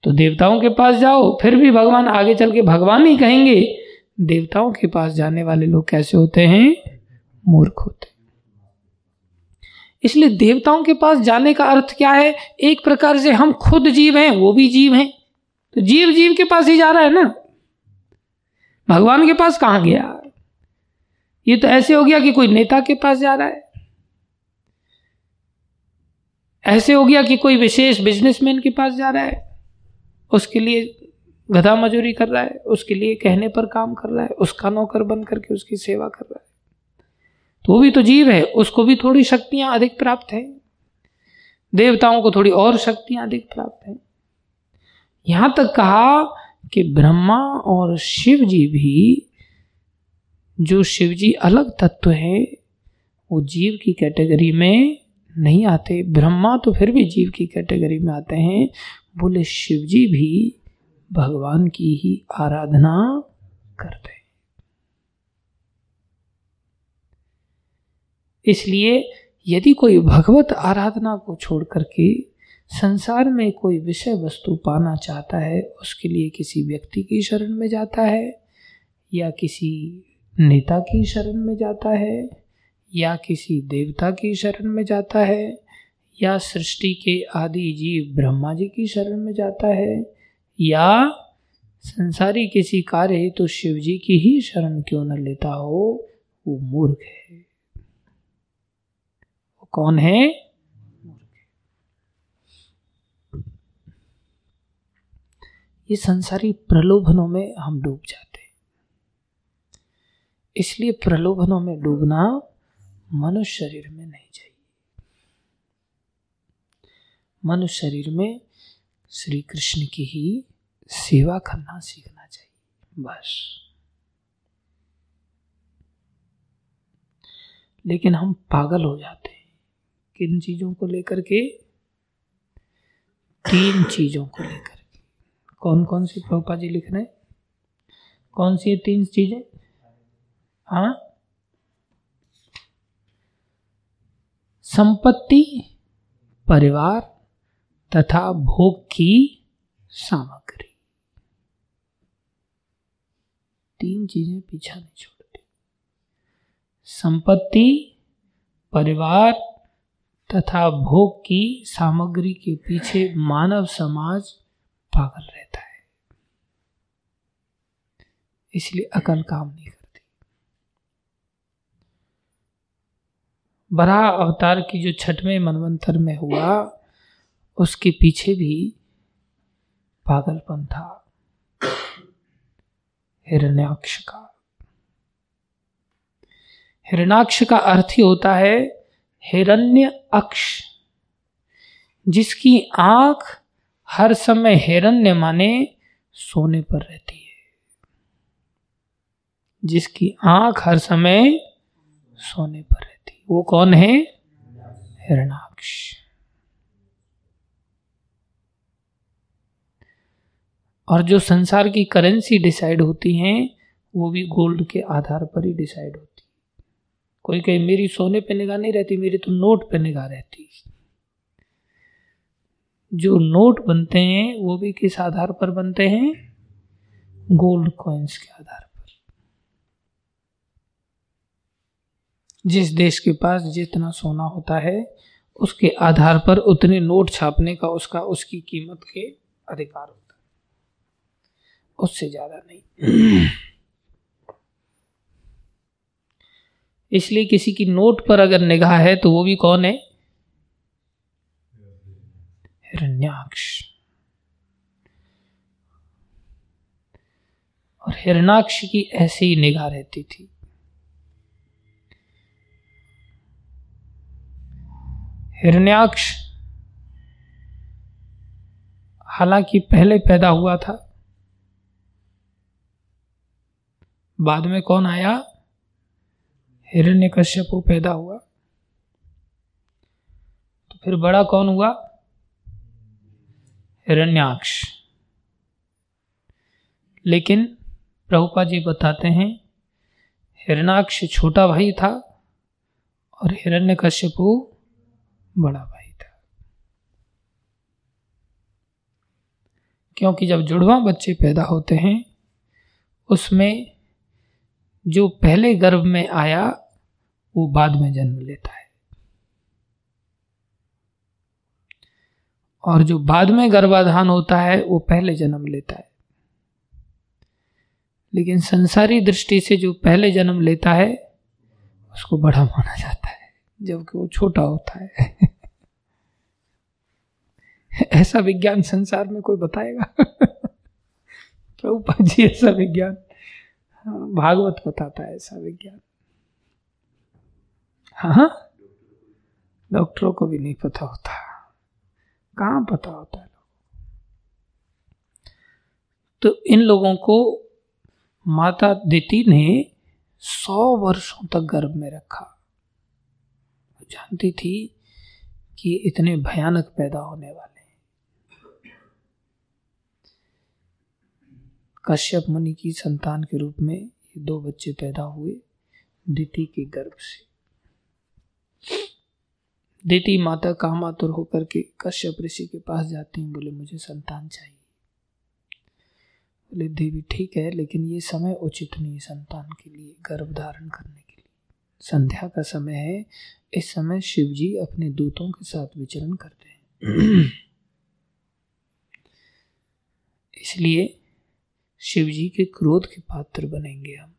तो देवताओं के पास जाओ, फिर भी भगवान आगे चल के भगवान ही कहेंगे, देवताओं के पास जाने वाले लोग कैसे होते हैं? मूर्ख होते इसलिए देवताओं के पास जाने का अर्थ क्या है? एक प्रकार से हम खुद जीव हैं, वो भी जीव हैं। तो जीव जीव के पास ही जा रहा है ना। भगवान के पास कहाँ गया? ये तो ऐसे हो गया कि कोई नेता के पास जा रहा है। ऐसे हो गया कि कोई विशेष बिजनेसमैन के पास जा रहा है, उसके लिए गधा मजूरी कर रहा है, उसके लिए कहने पर काम कर रहा है, उसका नौकर बन करके उसकी सेवा कर रहा है। तो वो भी तो जीव है, उसको भी थोड़ी शक्तियाँ अधिक प्राप्त है। देवताओं को थोड़ी और शक्तियाँ अधिक प्राप्त है। यहाँ तक कहा कि ब्रह्मा और शिव जी भी, जो शिव जी अलग तत्व है, वो जीव की कैटेगरी में नहीं आते। ब्रह्मा तो फिर भी जीव की कैटेगरी में आते हैं। बोले शिव जी भी भगवान की ही आराधना करते हैं। इसलिए यदि कोई भगवत आराधना को छोड़ करके संसार में कोई विषय वस्तु पाना चाहता है, उसके लिए किसी व्यक्ति की शरण में जाता है या किसी नेता की शरण में जाता है या किसी देवता की शरण में जाता है, या सृष्टि के आदि जीव ब्रह्मा जी की शरण में जाता है, या संसारी किसी कार्य ही तो शिव जी की ही शरण क्यों न लेता हो, वो मूर्ख है। वो कौन है? ये संसारी प्रलोभनों में हम डूब जाते हैं। इसलिए प्रलोभनों में डूबना मनुष्य शरीर में नहीं चाहिए। मनुष्य शरीर में श्री कृष्ण की ही सेवा करना सीखना चाहिए, बस। लेकिन हम पागल हो जाते हैं किन चीज़ों को लेकर के, तीन चीज़ों को लेकर के। कौन कौन सी प्रभुपा जी लिख रहे हैं? कौन सी तीन चीज़ें? हाँ? संपत्ति, परिवार तथा भोग की सामग्री। तीन चीज़ें पीछा नहीं छोड़ती। संपत्ति, परिवार तथा भोग की सामग्री के पीछे मानव समाज पागल रहता है। इसलिए अकल काम नहीं करता। बरा अवतार की जो छठवें मनवंतर में हुआ, उसके पीछे भी पागलपन था। हिरण्याक्ष का। हिरणाक्ष का अर्थ ही होता है हिरण्य अक्ष जिसकी आँख हर समय हिरण्य माने सोने पर रहती है। जिसकी आँख हर समय सोने पर रहती वो कौन है? हिरणाक्ष। और जो संसार की करेंसी डिसाइड होती हैं, वो भी गोल्ड के आधार पर ही डिसाइड होती है। कोई कहे, मेरी सोने पे निगाह नहीं रहती, मेरी तो नोट पे निगाह रहती जो नोट बनते हैं, वो भी किस आधार पर बनते हैं? गोल्ड कॉइन्स के आधार पर। जिस देश के पास जितना सोना होता है, उसके आधार पर उतने नोट छापने का उसका उसकी कीमत के अधिकार होता है। उससे ज़्यादा नहीं। इसलिए किसी की नोट पर अगर निगाह है तो वो भी कौन है? हिरण्याक्ष। और हिरणाक्ष की ऐसी निगाह रहती थी। हिरण्याक्ष हालाँकि पहले पैदा हुआ था। बाद में कौन आया? हिरण्य कश्यप पैदा हुआ। तो फिर बड़ा कौन हुआ? हिरण्याक्ष। लेकिन प्रभुपा जी बताते हैं हिरणाक्ष छोटा भाई था और हिरण्य कश्यपु बड़ा भाई था। क्योंकि जब जुड़वा बच्चे पैदा होते हैं, उसमें जो पहले गर्भ में आया, वो बाद में जन्म लेता है। और जो बाद में गर्भाधान होता है, वो पहले जन्म लेता है। लेकिन संसारी दृष्टि से जो पहले जन्म लेता है, उसको बड़ा माना जाता है। जबकि वो छोटा होता है। <laughs> ऐसा विज्ञान संसार में कोई बताएगा? <laughs> प्रभुपा जी ऐसा विज्ञान। हाँ, भागवत बताता है ऐसा विज्ञान। हाँ डॉक्टरों को भी नहीं पता होता। कहाँ पता होता है तो इन लोगों को माता दिति ने सौ वर्षों तक गर्भ में रखा। जानती थी कि इतने भयानक पैदा होने वाले कश्यप मुनि की संतान के रूप में ये दो बच्चे पैदा हुए, दिति के गर्भ से। दिति माता कामातुर होकर के कश्यप ऋषि के पास जाती हैं, बोले, मुझे संतान चाहिए। बोले, देवी, ठीक है, लेकिन ये समय उचित नहीं संतान के लिए, गर्भ धारण करने के संध्या का समय है। इस समय शिव जी अपने दूतों के साथ विचरण करते हैं। <clears throat> इसलिए शिव जी के क्रोध के पात्र बनेंगे हम।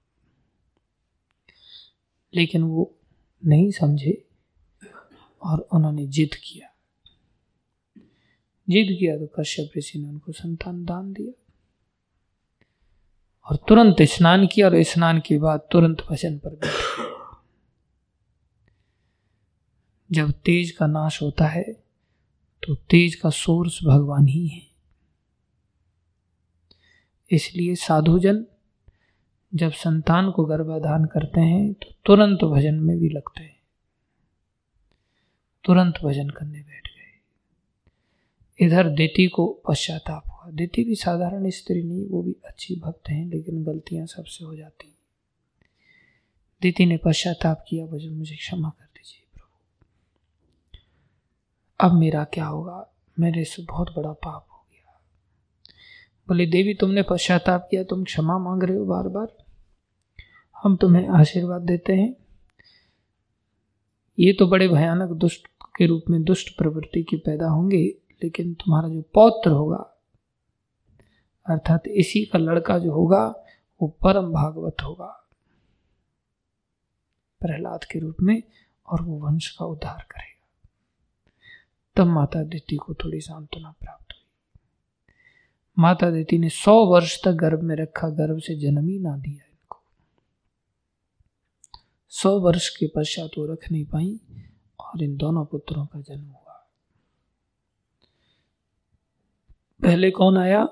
लेकिन वो नहीं समझे और उन्होंने जिद किया। जिद किया तो कश्यप ऋषि ने उनको संतान दान दिया और तुरंत स्नान किया और स्नान के बाद तुरंत भजन पर बैठे। जब तेज का नाश होता है तो तेज का सोर्स भगवान ही है। इसलिए साधुजन, जब संतान को गर्भाधान करते हैं तो तुरंत भजन में भी लगते हैं। तुरंत भजन करने बैठ गए। इधर देती को पश्चाताप हुआ। देती भी साधारण स्त्री नहीं, वो भी अच्छी भक्त हैं, लेकिन गलतियाँ सबसे हो जाती दीति ने पश्चाताप किया, भजन मुझे क्षमा कर दीजिए प्रभु अब मेरा क्या होगा? मेरे से बहुत बड़ा पाप हो गया। बोले, देवी, तुमने पश्चाताप किया, तुम क्षमा मांग रहे हो बार बार हम तुम्हें आशीर्वाद देते हैं। ये तो बड़े भयानक दुष्ट के रूप में दुष्ट प्रवृत्ति के पैदा होंगे, लेकिन तुम्हारा जो पौत्र होगा, अर्थात इसी का लड़का जो होगा, वो परम भागवत होगा। प्रहलाद के रूप में, और वो वंश का उद्धार करेगा। तब माता दिति को थोड़ी सांत्वना प्राप्त हुई। माता दिति ने सौ वर्ष तक गर्भ में रखा, गर्भ से जन्म ही ना दिया इनको। सौ वर्ष के पश्चात वो रख नहीं पाई और इन दोनों पुत्रों का जन्म हुआ। पहले कौन आया?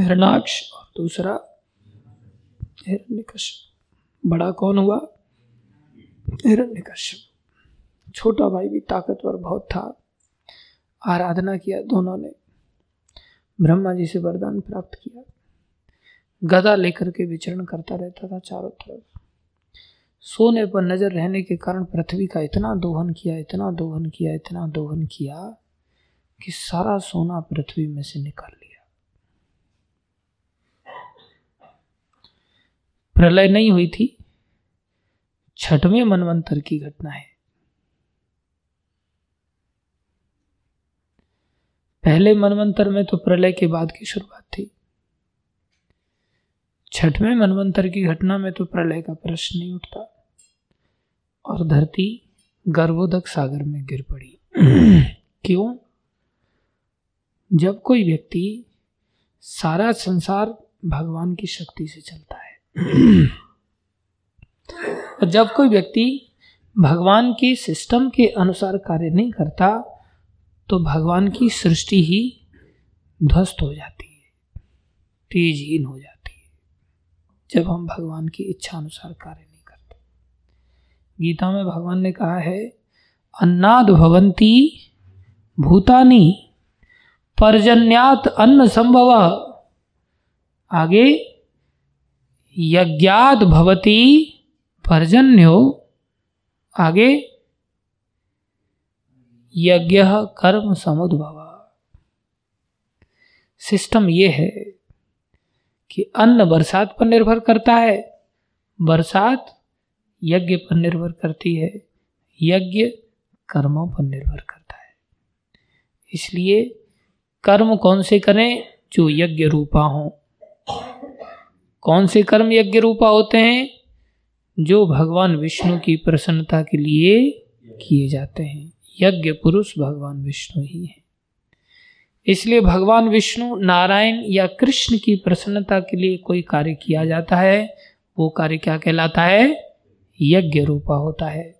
हिरणाक्ष और दूसरा हिरण्यकश्यप। बड़ा कौन हुआ? हिरण्यकश्यप। छोटा भाई भी ताकतवर बहुत था। आराधना किया दोनों ने। ब्रह्मा जी से वरदान प्राप्त किया। गदा लेकर के विचरण करता रहता था चारों तरफ़। सोने पर नज़र रहने के कारण पृथ्वी का इतना दोहन किया, इतना दोहन किया, इतना दोहन किया कि सारा सोना पृथ्वी में से निकाल लिया। प्रलय नहीं हुई थी। छठवें मनवंतर की घटना है पहले मनवंतर में तो प्रलय के बाद की शुरुआत थी। छठवें मनवंतर की घटना में तो प्रलय का प्रश्न नहीं उठता। और धरती गर्भोदक सागर में गिर पड़ी। <clears throat> क्यों? जब कोई व्यक्ति सारा संसार भगवान की शक्ति से चलता है। <clears throat> और जब कोई व्यक्ति भगवान के सिस्टम के अनुसार कार्य नहीं करता भगवान की सृष्टि ही ध्वस्त हो जाती है, तेजहीन हो जाती है, जब हम भगवान की इच्छा अनुसार कार्य नहीं करते। गीता में भगवान ने कहा है, अन्नाद भवंती भूतानी पर्जन्यात अन्न संभव। आगे यज्ञात भवती पर्जन्यो। आगे यज्ञ कर्म समुद्भव। सिस्टम ये है कि अन्न बरसात पर निर्भर करता है, बरसात यज्ञ पर निर्भर करती है, यज्ञ कर्मों पर निर्भर करता है। इसलिए कर्म कौन से करें जो यज्ञ रूपा हो? कौन से कर्म यज्ञ रूपा होते हैं? जो भगवान विष्णु की प्रसन्नता के लिए किए जाते हैं। यज्ञ पुरुष भगवान विष्णु ही है। इसलिए भगवान विष्णु नारायण या कृष्ण की प्रसन्नता के लिए कोई कार्य किया जाता है, वो कार्य क्या कहलाता है? यज्ञ रूपा होता है।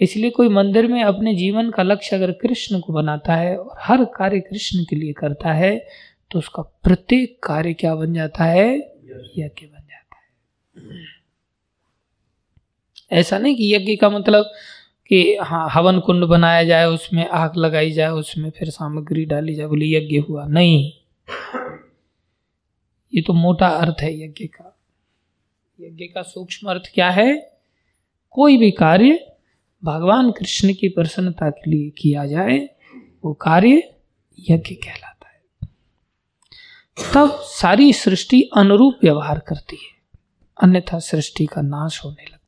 इसलिए कोई मंदिर में अपने जीवन का लक्ष्य अगर कृष्ण को बनाता है और हर कार्य कृष्ण के लिए करता है तो उसका प्रत्येक कार्य क्या बन जाता है? यज्ञ बन जाता है। ऐसा नहीं कि यज्ञ का मतलब कि हाँ हवन कुंड बनाया जाए, उसमें आग लगाई जाए, उसमें फिर सामग्री डाली जाए, बोले यज्ञ हुआ। नहीं। ये तो मोटा अर्थ है यज्ञ का। यज्ञ का सूक्ष्म अर्थ क्या है? कोई भी कार्य भगवान कृष्ण की प्रसन्नता के लिए किया जाए, वो कार्य यज्ञ कहलाता है। तब सारी सृष्टि अनुरूप व्यवहार करती है। अन्यथा सृष्टि का नाश होने लगता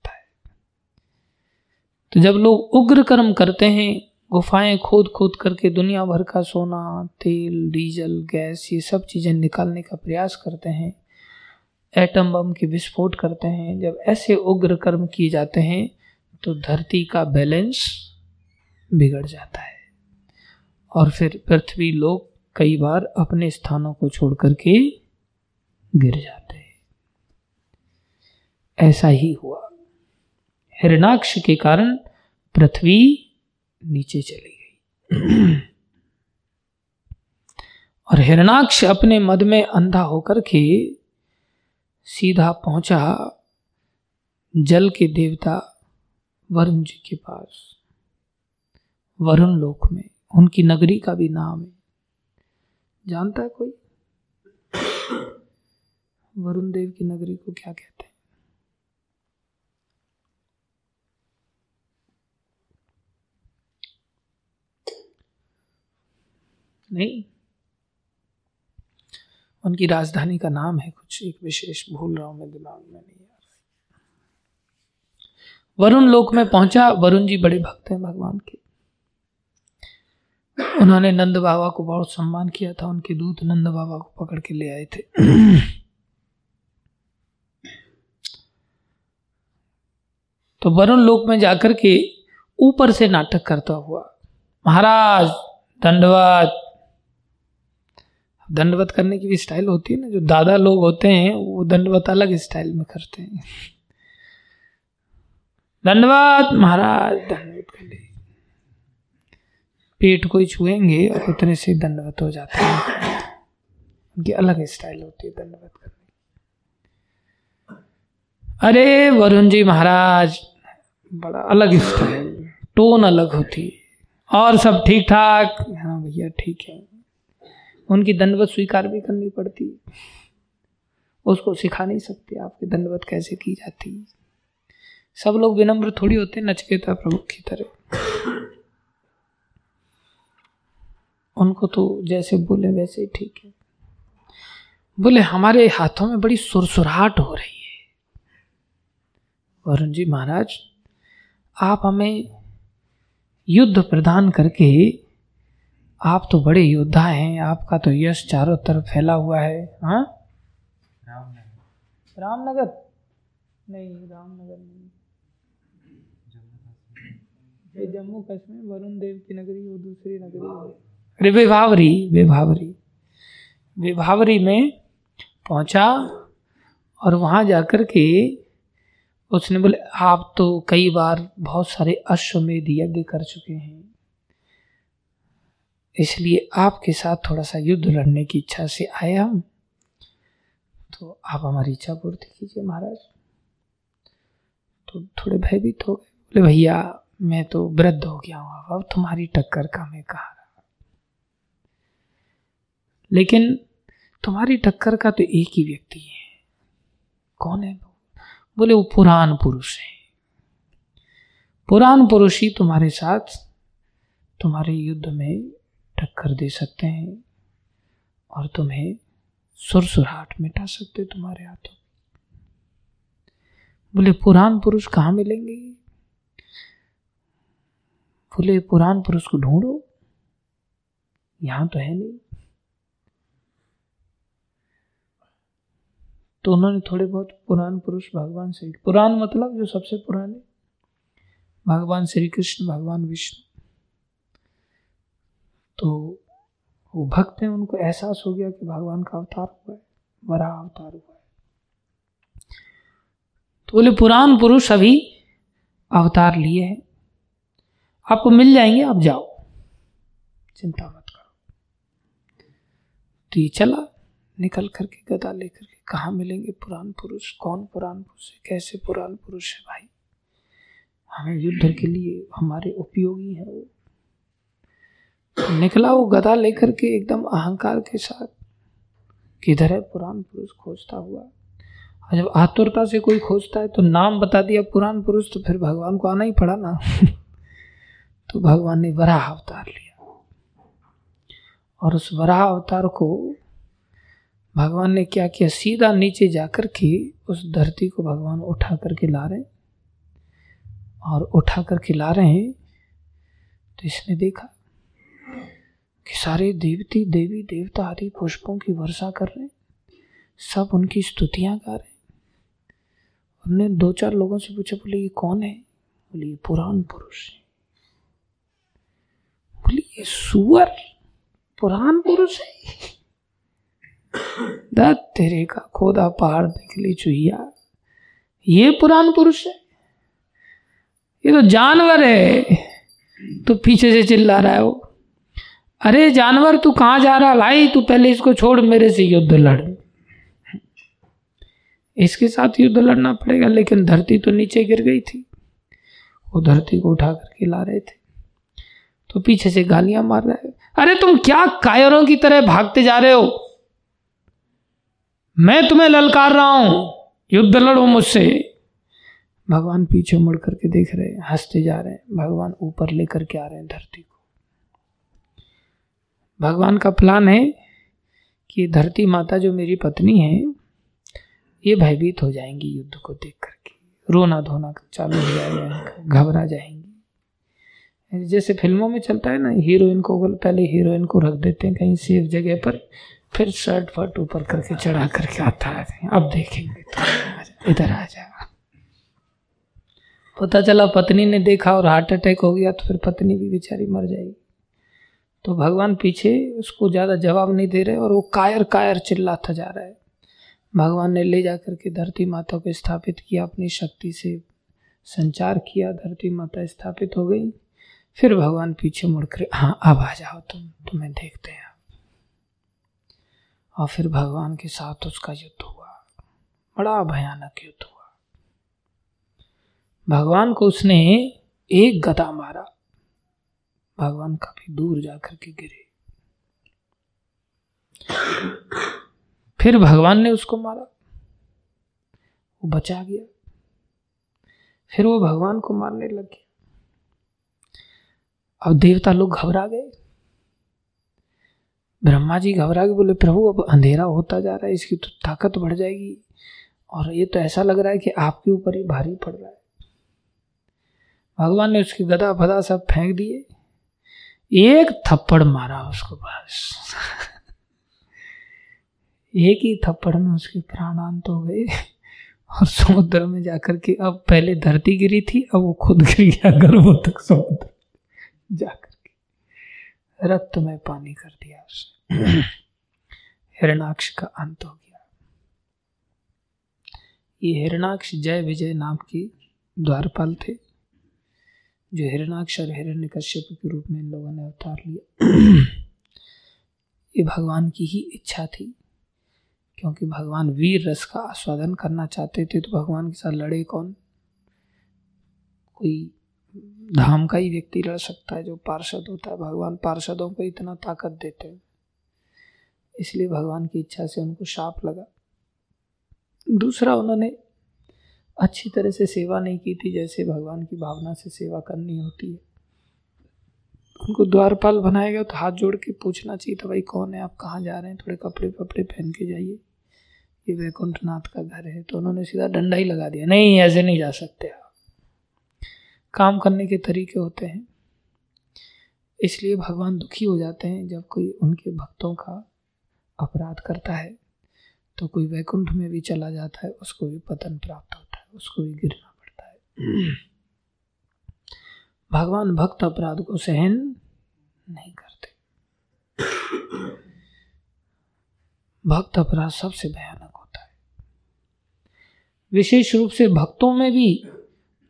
तो जब लोग उग्र कर्म करते हैं, गुफाएँ खोद खोद करके दुनिया भर का सोना, तेल, डीजल, गैस, ये सब चीज़ें निकालने का प्रयास करते हैं एटम बम के विस्फोट करते हैं, जब ऐसे उग्र कर्म किए जाते हैं तो धरती का बैलेंस बिगड़ जाता है। और फिर पृथ्वी लोग कई बार अपने स्थानों को छोड़ करके गिर जाते हैं। ऐसा ही हुआ। हिरणाक्ष के कारण पृथ्वी नीचे चली गई। <clears throat> और हिरणाक्ष अपने मद में अंधा होकर के सीधा पहुँचा जल के देवता वरुण जी के पास। वरुण लोक में, उनकी नगरी का भी नाम है। जानता है कोई? <clears throat> वरुण देव की नगरी को क्या कहते हैं? नहीं। उनकी राजधानी का नाम है कुछ एक विशेष भूल रहा हूँ मैं दिमाग में नहीं वरुण लोक में पहुँचा। वरुण जी बड़े भक्त हैं भगवान के। उन्होंने नंद बाबा को बहुत सम्मान किया था। उनके दूत नंद बाबा को पकड़ के ले आए थे। तो वरुण लोक में जाकर के ऊपर से नाटक करता हुआ, महाराज दंडवाद दंडवत करने की भी स्टाइल होती है ना, जो दादा लोग होते हैं, वो दंडवत अलग स्टाइल में करते हैं। दंडवत महाराज, दंडवत कर पेट को ही छुएँगे और उतने से दंडवत हो जाते हैं। उनकी अलग स्टाइल होती है दंडवत करने अरे वरुण जी महाराज, बड़ा अलग स्टाइल, टोन अलग होती है। और सब ठीक ठाक? हाँ भैया ठीक है। उनकी दंडवत स्वीकार भी करनी पड़ती है। उसको सिखा नहीं सकते आपकी दंडवत कैसे की जाती है। सब लोग विनम्र थोड़ी होते नचकेता प्रमुख की तरह। उनको तो जैसे बोले वैसे ही ठीक है। बोले, हमारे हाथों में बड़ी सुरसुराहट हो रही है। वरुण जी महाराज, आप हमें युद्ध प्रदान करके आप तो बड़े योद्धा हैं आपका तो यश चारों तरफ़ फैला हुआ है हाँ? रामनगर। रामनगर? नहीं रामनगर नहीं। ये जम्मू कश्मीर वरुण देव की नगरी वो दूसरी नगरी। अरे विभावरी विभावरी। विभावरी में पहुँचा और वहाँ जाकर के उसने बोले आप तो कई बार बहुत सारे अश्वमेध यज्ञ कर चुके हैं। इसलिए आपके साथ थोड़ा सा युद्ध लड़ने की इच्छा से आए हम तो आप हमारी इच्छा पूर्ति कीजिए महाराज। तो थोड़े भयभीत हो गए। बोले, भैया, मैं तो वृद्ध हो गया हूँ अब तुम्हारी टक्कर का मैं कहा रहा? लेकिन तुम्हारी टक्कर का तो एक ही व्यक्ति है। कौन है वो? बोले, वो पुराण पुरुष है। पुराण पुरुष ही तुम्हारे साथ, तुम्हारे युद्ध में टक्कर दे सकते हैं और तुम्हें सुरसुराहट मिटा सकते तुम्हारे हाथों बोले पुराण पुरुष कहाँ मिलेंगे? बोले पुराण पुरुष को ढूंढो, यहाँ तो है नहीं। तो उन्होंने थोड़े बहुत पुराण पुरुष भगवान श्री पुराण मतलब जो सबसे पुराने, भगवान श्री कृष्ण, भगवान विष्णु तो वो भक्त हैं, उनको एहसास हो गया कि भगवान का अवतार हुआ है बड़ा अवतार हुआ है। तो बोले, पुराण पुरुष अभी अवतार लिए हैं। आपको मिल जाएँगे, आप जाओ। चिंता मत करो। तो ये चला, निकल करके गदा लेकर के, कहा मिलेंगे पुराण पुरुष? कौन पुराण पुरुष है? कैसे पुराण पुरुष है भाई? हमें युद्ध के लिए हमारे उपयोगी है वो। निकला वो गदा लेकर के एकदम अहंकार के साथ। किधर है पुराण पुरुष खोजता हुआ? और जब आतुरता से कोई खोजता है तो नाम बता दिया पुराण पुरुष तो फिर भगवान को आना ही पड़ा ना। <laughs> तो भगवान ने वराह अवतार लिया। और उस वराह अवतार को भगवान ने क्या किया? सीधा नीचे जाकर के उस धरती को भगवान उठा करके ला रहे और उठा करके ला रहे हैं तो इसने देखा कि सारे देवती, देवी, देवता आदि पुष्पों की वर्षा कर रहे सब उनकी स्तुतियाँ गा रहे उन्होंने दो चार लोगों से पूछा, बोले, ये कौन है? बोले, ये पुराण पुरुष है। बोले, ये सुअर पुराण पुरुष है? <laughs> दत्त तेरे का खोदा पहाड़ निकली चुहिया। ये पुराण पुरुष है? ये तो जानवर है। तो पीछे से चिल्ला रहा है, वो अरे जानवर, तू कहाँ जा रहा? लाई, तू पहले इसको छोड़, मेरे से युद्ध लड़। इसके साथ युद्ध लड़ना पड़ेगा, लेकिन धरती तो नीचे गिर गई थी। वो धरती को उठा करके ला रहे थे। तो पीछे से गालियाँ मार रहे अरे तुम क्या कायरों की तरह भागते जा रहे हो? मैं तुम्हें ललकार रहा हूँ। युद्ध लड़ो मुझसे। भगवान पीछे मुड़ करके देख रहे हैं, हँसते जा रहे हैं। भगवान ऊपर लेकर के आ रहे हैं धरती को। भगवान का प्लान है कि धरती माता जो मेरी पत्नी है, ये भयभीत हो जाएँगी युद्ध को देख करके। रोना धोना चालू हो जाएगा, घबरा जाएँगी। जैसे फ़िल्मों में चलता है ना, हीरोइन को पहले हीरोइन को रख देते हैं कहीं सेफ़ जगह पर, फिर शर्ट फट ऊपर करके चढ़ा करके आता है। अब देखेंगे तो इधर आ जा। पता चला पत्नी ने देखा और हार्ट अटैक हो गया तो फिर पत्नी भी बेचारी मर जाएगी। तो भगवान पीछे उसको ज़्यादा जवाब नहीं दे रहे और वो कायर कायर चिल्लाता जा रहा है। भगवान ने ले जा करके धरती माता को स्थापित किया, अपनी शक्ति से संचार किया, धरती माता स्थापित हो गई। फिर भगवान पीछे मुड़ कर हाँ अब आ जाओ तुम, तुम्हें देखते हैं और फिर भगवान के साथ उसका युद्ध हुआ। बड़ा भयानक युद्ध हुआ। भगवान को उसने एक गदा मारा। भगवान काफ़ी दूर जाकर के गिरे। फिर भगवान ने उसको मारा। वो बचा गया। फिर वो भगवान को मारने लग गया। अब देवता लोग घबरा गए। ब्रह्मा जी घबरा के बोले, प्रभु, अब अंधेरा होता जा रहा है, इसकी तो ताकत बढ़ जाएगी। और ये तो ऐसा लग रहा है कि आपके ऊपर ही भारी पड़ रहा है। भगवान ने उसकी गदा फदा सब फेंक दिए। एक थप्पड़ मारा उसको बस एक ही थप्पड़ में उसके प्राणांत हो गए और समुद्र में जाकर के अब पहले धरती गिरी थी, अब वो खुद गिर गया, गर्भों तक समुद्र जाकर के। रक्त में पानी कर दिया उसने। हिरणाक्ष का अंत हो गया। ये हिरणाक्ष जय विजय नाम की द्वारपाल थे। जो हिरणाक्ष और हिरण्य कश्यप के रूप में इन लोगों ने अवतार लिया ये भगवान की ही इच्छा थी। क्योंकि भगवान वीर रस का आस्वादन करना चाहते थे तो भगवान के साथ लड़े कौन? कोई धाम का ही व्यक्ति लड़ सकता है जो पार्षद होता है। भगवान पार्षदों को इतना ताकत देते हैं। इसलिए भगवान की इच्छा से उनको शाप लगा। दूसरा उन्होंने अच्छी तरह से सेवा नहीं की थी जैसे भगवान की भावना से सेवा करनी होती है। उनको द्वारपाल बनाया गया तो हाथ जोड़ के पूछना चाहिए था, भाई, कौन है? आप कहाँ जा रहे हैं? थोड़े कपड़े वपड़े पहन के जाइए। ये वैकुंठनाथ का घर है। तो उन्होंने सीधा डंडा ही लगा दिया, नहीं, ऐसे नहीं जा सकते आप। काम करने के तरीके होते हैं। इसलिए भगवान दुखी हो जाते हैं जब कोई उनके भक्तों का अपराध करता है। तो कोई वैकुंठ में भी चला जाता है, उसको भी पतन प्राप्त होता है, उसको भी गिरना पड़ता है। भगवान भक्त अपराध को सहन नहीं करते। भक्त अपराध सबसे भयानक होता है। विशेष रूप से भक्तों में भी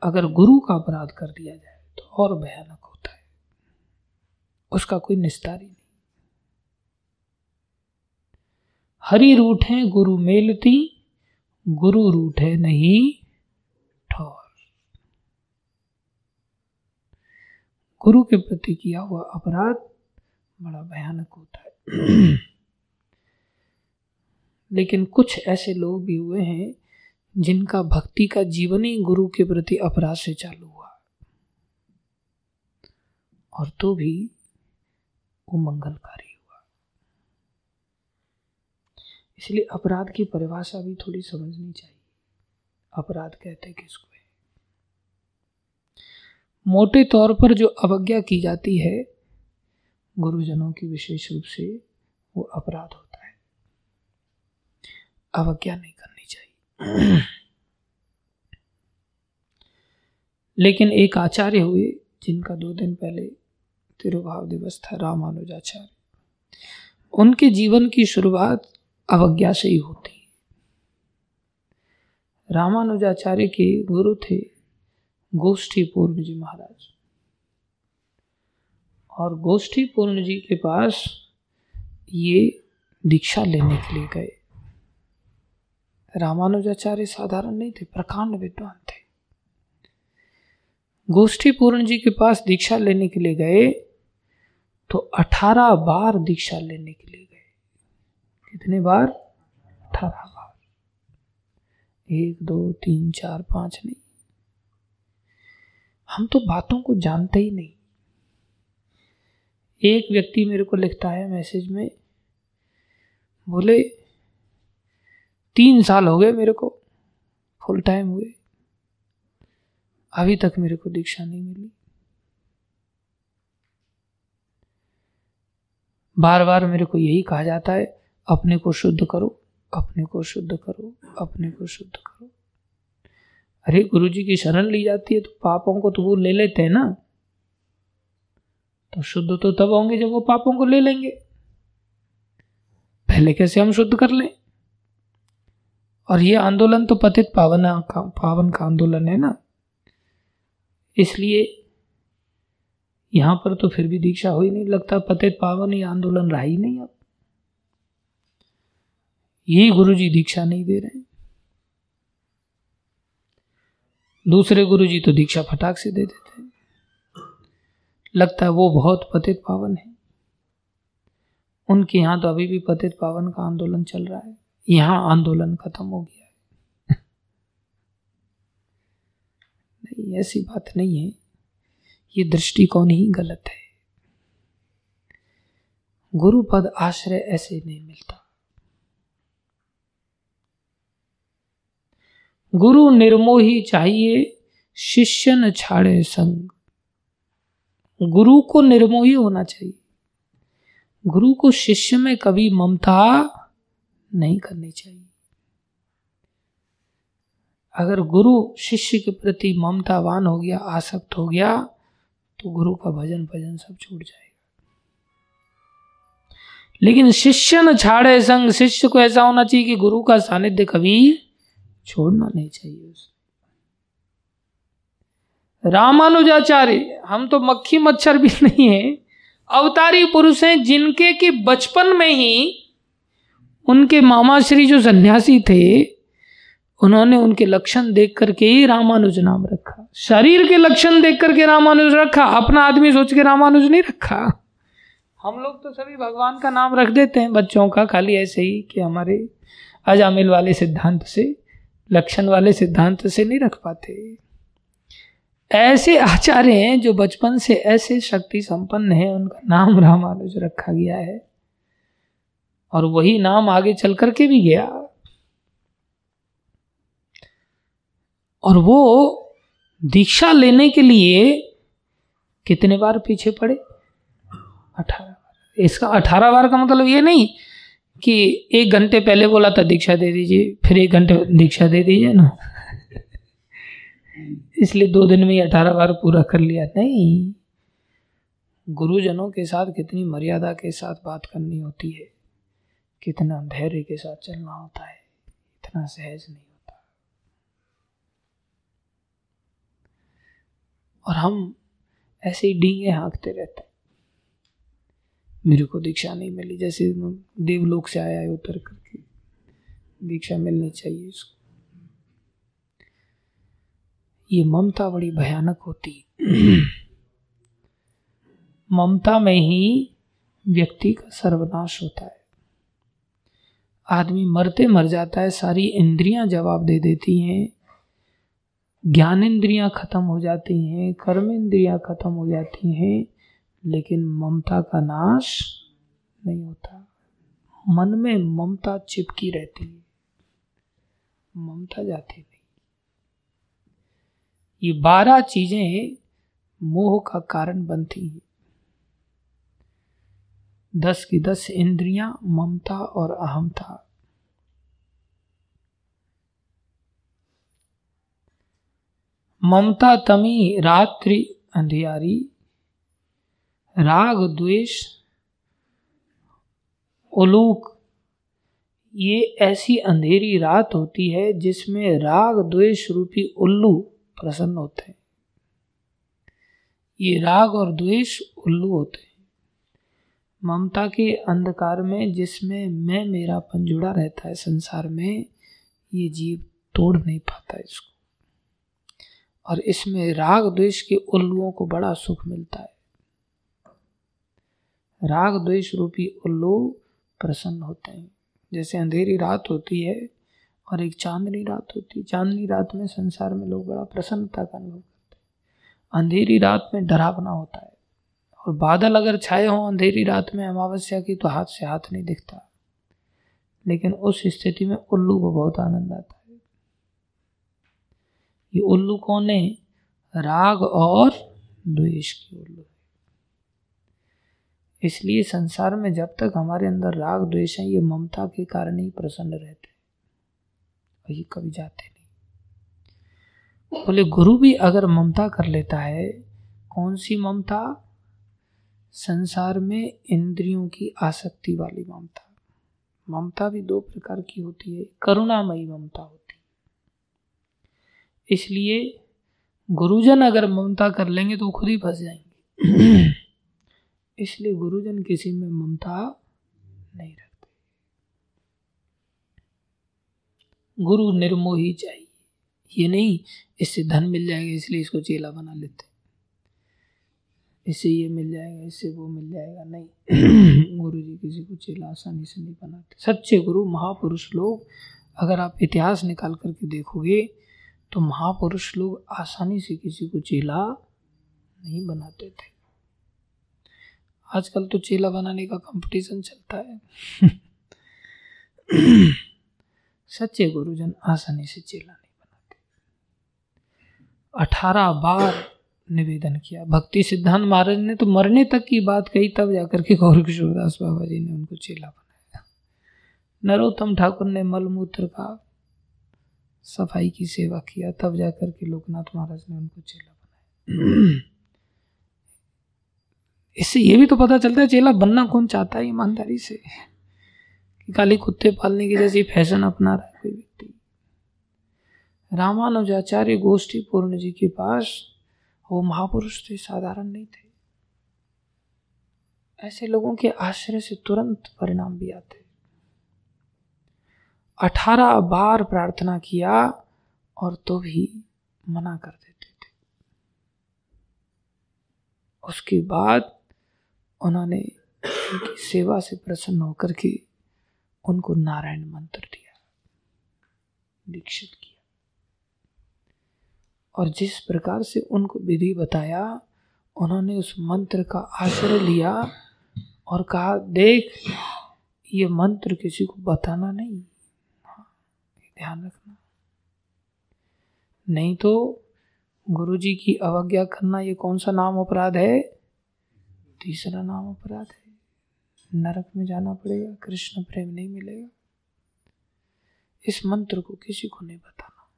अगर गुरु का अपराध कर दिया जाए तो और भयानक होता है। उसका कोई निस्तारी नहीं। हरि है गुरु मेलती, गुरु रूठ है नहीं ठोर। गुरु के प्रति किया हुआ अपराध बड़ा भयानक होता है। लेकिन कुछ ऐसे लोग भी हुए हैं जिनका भक्ति का जीवन ही गुरु के प्रति अपराध से चालू हुआ। और तो भी वो मंगलकारी हुआ इसलिए अपराध की परिभाषा भी थोड़ी समझनी चाहिए। अपराध कहते किसको? है मोटे तौर पर जो अवज्ञा की जाती है, गुरुजनों की विशेष रूप से वो अपराध होता है। अवज्ञा नहीं करनी चाहिए। लेकिन एक आचार्य हुए, जिनका दो दिन पहले तिरुभाव दिवस था, रामानुजाचार्य। उनके जीवन की शुरुआत अवज्ञा से ही होती रामानुजाचार्य के गुरु थे गोष्ठी पूर्ण जी महाराज। और गोष्ठी पूर्ण जी के पास ये दीक्षा लेने के लिए गए। रामानुजाचार्य साधारण नहीं थे, प्रकांड विद्वान थे। गोष्ठी पूर्ण जी के पास दीक्षा लेने के लिए गए तो अठारह बार दीक्षा लेने के लिए गए। कितने बार? अठारह बार। एक, दो, तीन, चार, पाँच नहीं। हम तो बातों को जानते ही नहीं। एक व्यक्ति मेरे को लिखता है मैसेज में, बोले, तीन साल हो गए मेरे को फुल टाइम हुए। अभी तक मेरे को दीक्षा नहीं मिली। बार बार मेरे को यही कहा जाता है अपने को शुद्ध करो, अपने को शुद्ध करो, अपने को शुद्ध करो। अरे गुरु जी की शरण ली जाती है तो पापों को तो वो ले लेते हैं ना। तो शुद्ध तो तब होंगे जब वो पापों को ले लेंगे। पहले कैसे हम शुद्ध कर लें? और ये आंदोलन तो पतित पावन का पावन का आंदोलन है ना। इसलिए यहाँ पर तो फिर भी दीक्षा हो ही नहीं, लगता पतित पावन ये आंदोलन रहा ही नहीं अब। यही गुरु जी दीक्षा नहीं दे रहे दूसरे गुरु जी तो दीक्षा फटाक से दे देते हैं। लगता है वो बहुत पतित पावन है। उनके यहाँ तो अभी भी पतित पावन का आंदोलन चल रहा है। यहाँ आंदोलन खत्म हो गया है। <laughs> नहीं, ऐसी बात नहीं है। ये दृष्टिकोण ही गलत है। गुरु पद आश्रय ऐसे नहीं मिलता। गुरु निर्मोही चाहिए, शिष्य न छाड़े संग। गुरु को निर्मोही होना चाहिए। गुरु को शिष्य में कभी ममता नहीं करनी चाहिए। अगर गुरु शिष्य के प्रति ममतावान हो गया, आसक्त हो गया तो गुरु का भजन भजन सब छूट जाएगा। लेकिन शिष्य न छाड़े संग, शिष्य को ऐसा होना चाहिए कि गुरु का सानिध्य कभी छोड़ना नहीं चाहिए उसे रामानुजाचार्य, हम तो मक्खी मच्छर भी नहीं है। अवतारी पुरुष हैं जिनके कि बचपन में ही उनके मामा श्री जो सन्यासी थे, उन्होंने उनके लक्षण देख करके ही रामानुज नाम रखा। शरीर के लक्षण देख करके रामानुज रखा, अपना आदमी सोच के रामानुज नहीं रखा। हम लोग तो सभी भगवान का नाम रख देते हैं, बच्चों का, खाली ऐसे ही कि हमारे अजामिल वाले सिद्धांत से। लक्षण वाले सिद्धांत से नहीं रख पाते। ऐसे आचार्य हैं जो बचपन से ऐसे शक्ति संपन्न है, उनका नाम रामानुज रखा गया है। और वही नाम आगे चल करके भी गया। और वो दीक्षा लेने के लिए कितने बार पीछे पड़े? अठारह बार। इसका अठारह बार का मतलब ये नहीं कि एक घंटे पहले बोला था, दीक्षा दे दीजिए। फिर एक घंटे दीक्षा दे दीजिए ना। इसलिए दो दिन में ही अठारह बार पूरा कर लिया। नहीं। गुरुजनों के साथ कितनी मर्यादा के साथ बात करनी होती है। कितना धैर्य के साथ चलना होता है। इतना सहज नहीं होता। और हम ऐसे ही डींगे हाँकते रहते हैं। मेरे को दीक्षा नहीं मिली। जैसे देवलोक से आया है उतर करके। दीक्षा मिलनी चाहिए उसको। ये ममता बड़ी भयानक होती <clears throat> ममता में ही व्यक्ति का सर्वनाश होता है। आदमी मरते मर जाता है, सारी इंद्रियाँ जवाब दे देती हैं। ज्ञान इंद्रियाँ खत्म हो जाती हैं कर्म इंद्रियाँ खत्म हो जाती हैं। लेकिन ममता का नाश नहीं होता। मन में ममता चिपकी रहती है। ममता जाती नहीं। ये बारह चीज़ें मोह का कारण बनती हैं। दस की दस इंद्रियाँ, ममता और अहमता ममता तमी रात्रि अंधियारी। राग, द्वेष, उलूक, ये ऐसी अंधेरी रात होती है जिसमें राग, द्वेष रूपी उल्लू प्रसन्न होते हैं। ये राग और द्वेष उल्लू होते हैं। ममता के अंधकार में, जिसमें मैं मेरापन जुड़ा रहता है संसार में, ये जीव तोड़ नहीं पाता इसको। और इसमें राग, द्वेष के उल्लुओं को बड़ा सुख मिलता है। राग द्वेष रूपी उल्लू प्रसन्न होते हैं। जैसे अंधेरी रात होती है और एक चांदनी रात होती है। चांदनी रात में संसार में लोग बड़ा प्रसन्नता का अनुभव करते हैं। अंधेरी रात में डरावना होता है। और बादल अगर छाए हों अंधेरी रात में अमावस्या की तो हाथ से हाथ नहीं दिखता। लेकिन उस स्थिति में उल्लू को बहुत आनंद आता है। ये उल्लू कौन है? राग और द्वेष की उल्लू। इसलिए संसार में जब तक हमारे अंदर राग द्वेष है, ये ममता के कारण ही प्रसन्न रहते वही कभी जाते नहीं। बोले, गुरु भी अगर ममता कर लेता है, कौन सी ममता? संसार में इंद्रियों की आसक्ति वाली ममता। ममता भी दो प्रकार की होती है, करुणामयी ममता होती है। इसलिए गुरुजन अगर ममता कर लेंगे तो खुद ही फंस जाएँगे। इसलिए गुरुजन किसी में ममता नहीं रखते। गुरु निर्मोही चाहिए। ये नहीं, इससे धन मिल जाएगा, इसलिए इसको चेला बना लेते। इससे ये मिल जाएगा, इससे वो मिल जाएगा, नहीं। <clears throat> गुरु जी किसी को चेला आसानी से नहीं बनाते। सच्चे गुरु, महापुरुष लोग, अगर आप इतिहास निकाल करके देखोगे तो महापुरुष लोग आसानी से किसी को चेला नहीं बनाते थे। आजकल तो चेला बनाने का कंपटीशन चलता है। सच्चे गुरुजन आसानी से चेला नहीं बनाते। अठारह बार निवेदन किया। भक्ति सिद्धांत महाराज ने तो मरने तक की बात कही, तब जाकर के गौर किशोरदास बाबा जी ने उनको चेला बनाया। नरोत्तम ठाकुर ने मलमूत्र का सफ़ाई की सेवा किया, तब जाकर के लोकनाथ महाराज ने उनको चेला बनाया। इससे ये भी तो पता चलता है, चेला बनना कौन चाहता है ईमानदारी से? कि खाली कुत्ते पालने की जैसी फ़ैशन अपना रहा है कोई व्यक्ति। रामानुजाचार्य गोष्ठी पूर्ण जी के पास, वो महापुरुष थे, साधारण नहीं थे। ऐसे लोगों के आश्रय से तुरंत परिणाम भी आते। अठारह बार प्रार्थना किया और तो भी मना कर देते थे। उसके बाद उन्होंने उनकी सेवा से प्रसन्न होकर के उनको नारायण मंत्र दिया दीक्षित किया। और जिस प्रकार से उनको विधि बताया उन्होंने उस मंत्र का आश्रय लिया और कहा देख ये मंत्र किसी को बताना नहीं। हाँ, ध्यान रखना। नहीं तो गुरु जी की अवज्ञा करना ये कौन सा नाम अपराध है? तीसरा नाम अपराध है। नरक में जाना पड़ेगा, कृष्ण प्रेम नहीं मिलेगा। इस मंत्र को किसी को नहीं बताना।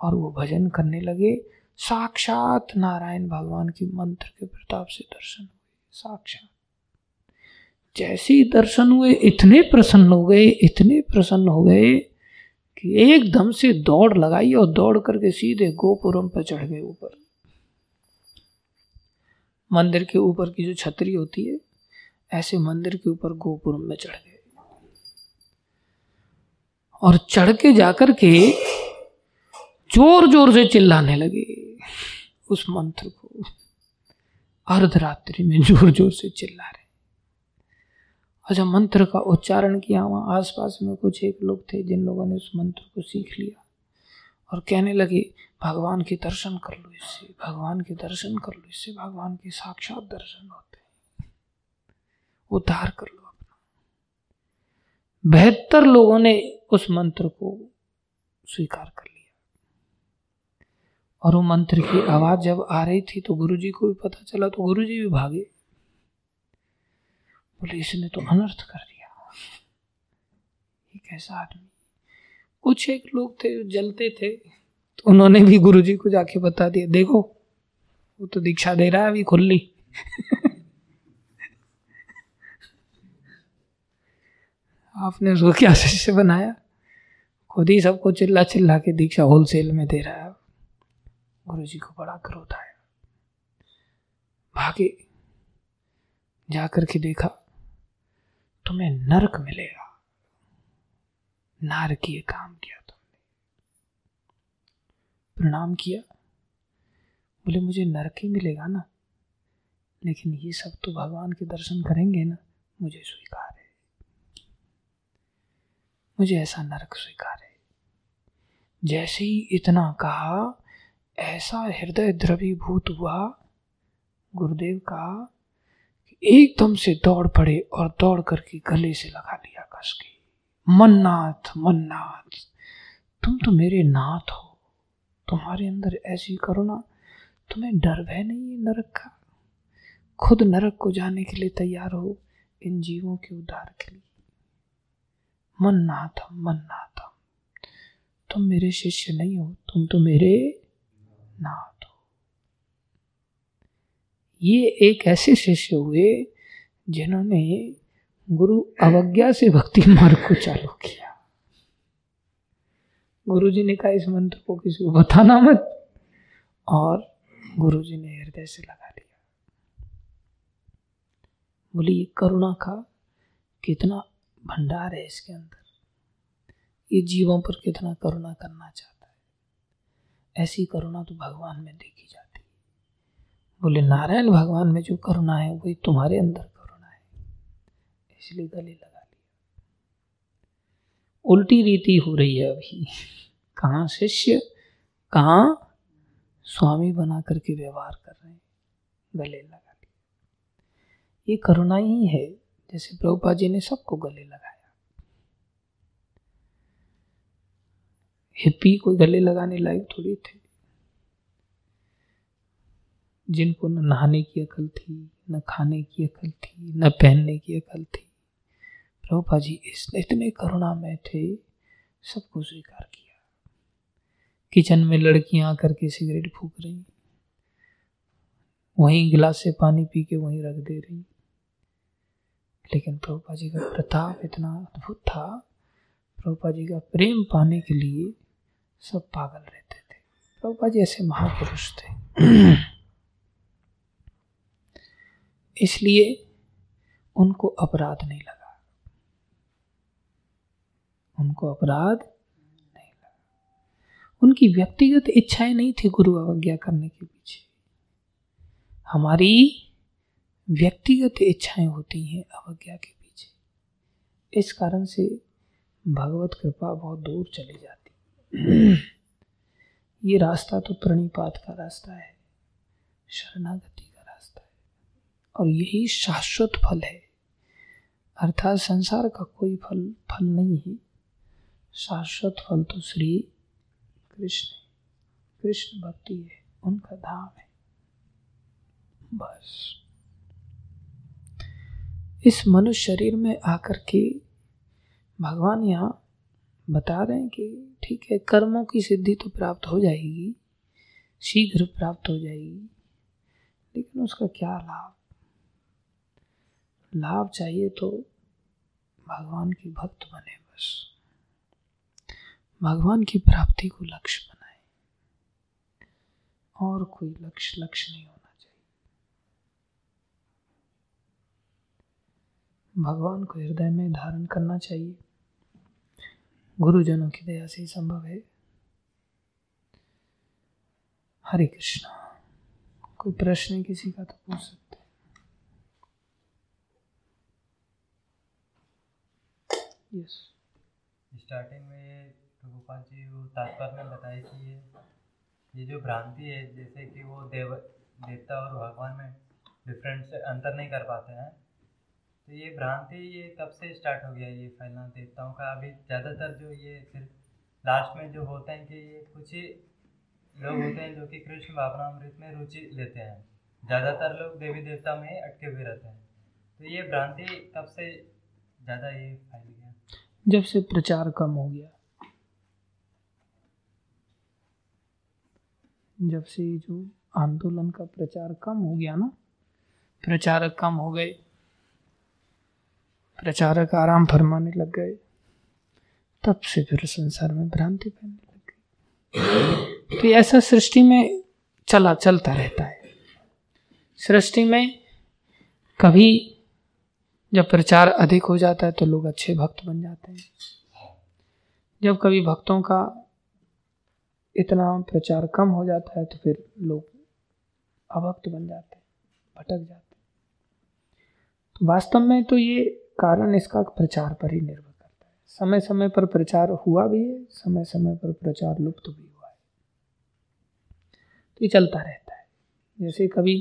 और वो भजन करने लगे। साक्षात नारायण भगवान की मंत्र के प्रताप से दर्शन हुए। साक्षात। जैसे ही दर्शन हुए, इतने प्रसन्न हो गए, इतने प्रसन्न हो गए कि एकदम से दौड़ लगाई और दौड़ करके सीधे गोपुरम पर चढ़ गए ऊपर। मंदिर के ऊपर की जो छतरी होती है, ऐसे मंदिर के ऊपर गोपुरम में चढ़ गए। और चढ़ के जाकर के ज़ोर ज़ोर से चिल्लाने लगे उस मंत्र को। अर्धरात्रि में ज़ोर ज़ोर से चिल्ला रहे। अच्छा मंत्र का उच्चारण किया, वहाँ आसपास में कुछ एक लोग थे जिन लोगों ने उस मंत्र को सीख लिया और कहने लगे भगवान के दर्शन कर लो इससे। भगवान के दर्शन कर लो इससे। भगवान के साक्षात दर्शन होते हैं। उद्धार कर लो अपना। बेहतर लोगों ने उस मंत्र को स्वीकार कर लिया। और वो मंत्र की आवाज़ जब आ रही थी तो गुरुजी को भी पता चला तो गुरुजी भी भागे। बोले, इसने तो अनर्थ कर दिया। ये कैसा आदमी? कुछ एक लोग थे जो जलते थे। तो उन्होंने भी गुरुजी को जाके बता दिया, देखो, वो तो दीक्षा दे रहा है, अभी खुली आपने उसको क्या शिष्य बनाया? खुद ही सबको चिल्ला चिल्ला के दीक्षा होलसेल में दे रहा है। गुरु जी को बड़ा क्रोध आया। भागे, जाकर के देखा, तुम्हें नरक मिलेगा। नारकीय काम किया प्रणाम किया। बोले, मुझे नरक ही मिलेगा ना? लेकिन ये सब तो भगवान के दर्शन करेंगे ना, मुझे स्वीकार है। मुझे ऐसा नरक स्वीकार है। जैसे ही इतना कहा, ऐसा हृदय द्रवीभूत हुआ, गुरुदेव का एकदम से दौड़ पड़े और दौड़ करके गले से लगा लिया कस के। मन्नाथ मन्नाथ, तुम तो मेरे नाथ हो। तुम्हारे अंदर ऐसी करुणा तुम्हें डर भय नहीं है नरक का। खुद नरक को जाने के लिए तैयार हो इन जीवों के उद्धार के लिए। मन्नाथम मन्नाथम तुम मेरे शिष्य नहीं हो, तुम तो मेरे नाथ हो। ये एक ऐसे शिष्य हुए जिन्होंने गुरु अवज्ञा से भक्ति मार्ग को चालू किया। गुरु जी ने कहा, इस मंत्र को किसी को बताना मत। और गुरु जी ने हृदय से लगा लिया। बोली, ये करुणा का कितना भंडार है इसके अंदर। ये जीवों पर कितना करुणा करना चाहता है। ऐसी करुणा तो भगवान में देखी जाती है। बोले, नारायण भगवान में जो करुणा है, वही तुम्हारे अंदर करुणा है। इसलिए गले लगा उल्टी रीति हो रही है अभी। कहाँ शिष्य, कहाँ स्वामी बना करके व्यवहार कर रहे हैं। गले लगा लिया ये करुणा ही है, जैसे प्रभुपा जी ने सबको गले लगाया। हिप्पी कोई गले लगाने लायक थोड़ी थे। जिनको न नहाने की अकल थी, न खाने की अकल थी, न पहनने की अकल थी। प्रभुपा जी इस इतने करुणा में थे, सबको स्वीकार किया। किचन में लड़कियाँ आकर के सिगरेट फूक रही। वहीं गिलास से पानी पी के वहीं रख दे रही। लेकिन प्रभुपा जी का प्रताप इतना अद्भुत था। प्रभुपा जी का प्रेम पाने के लिए सब पागल रहते थे। प्रभुपा जी ऐसे महापुरुष थे। इसलिए उनको अपराध नहीं लगा। उनको अपराध नहीं लगा। उनकी व्यक्तिगत इच्छाएँ नहीं थी गुरु अवज्ञा करने के पीछे। हमारी व्यक्तिगत इच्छाएँ होती हैं अवज्ञा के पीछे। इस कारण से भगवत कृपा बहुत दूर चली जाती। <clears throat> ये रास्ता तो प्रणिपात का रास्ता है, शरणागति का रास्ता है, और यही शाश्वत फल है। अर्थात संसार का कोई फल फल नहीं है। शाश्वत फल तो श्री कृष्ण कृष्ण भक्ति है, उनका धाम है। बस। इस मनुष्य शरीर में आकर के भगवान यहाँ बता रहे हैं कि ठीक है, कर्मों की सिद्धि तो प्राप्त हो जाएगी, शीघ्र प्राप्त हो जाएगी, लेकिन उसका क्या लाभ? लाभ चाहिए तो भगवान की भक्त बने बस। भगवान की प्राप्ति को लक्ष्य बनाए। और कोई लक्ष्य लक्ष्य नहीं होना चाहिए। भगवान को हृदय में धारण करना चाहिए। गुरुजनों की दया से ही संभव है। हरे कृष्णा, कोई प्रश्न किसी का तो पूछ सकते यस स्टार्टिंग में गोपाल जी वो तात्पर्य में बताया कि ये ये जो भ्रांति है, जैसे कि वो देव, देवता और भगवान में डिफरेंस अंतर नहीं कर पाते हैं तो ये भ्रांति ये कब से स्टार्ट हो गया ये फैलना देवताओं का? अभी ज़्यादातर जो ये सिर्फ़ लास्ट में जो होते हैं कि ये कुछ ही लोग होते हैं जो कि कृष्ण भावनामृत में रुचि लेते हैं। ज़्यादातर लोग देवी देवता में अटके हुए रहते हैं। तो ये भ्रांति कब से ज़्यादा ये फैल गया? जब से प्रचार कम हो गया। जब से जो आंदोलन का प्रचार कम हो गया ना, प्रचारक कम हो गए, प्रचारक आराम फरमाने लग गए, तब से फिर संसार में भ्रांति फैलने लग गई। तो ऐसा सृष्टि में चला, चलता रहता है। सृष्टि में कभी जब प्रचार अधिक हो जाता है तो लोग अच्छे भक्त बन जाते हैं। जब कभी भक्तों का इतना प्रचार कम हो जाता है तो फिर लोग अभक्त बन जाते हैं, भटक जाते हैं। तो वास्तव में तो ये कारण इसका प्रचार पर ही निर्भर करता है। समय समय पर प्रचार हुआ भी है समय समय पर प्रचार लुप्त भी हुआ है। तो ये चलता रहता है। जैसे कभी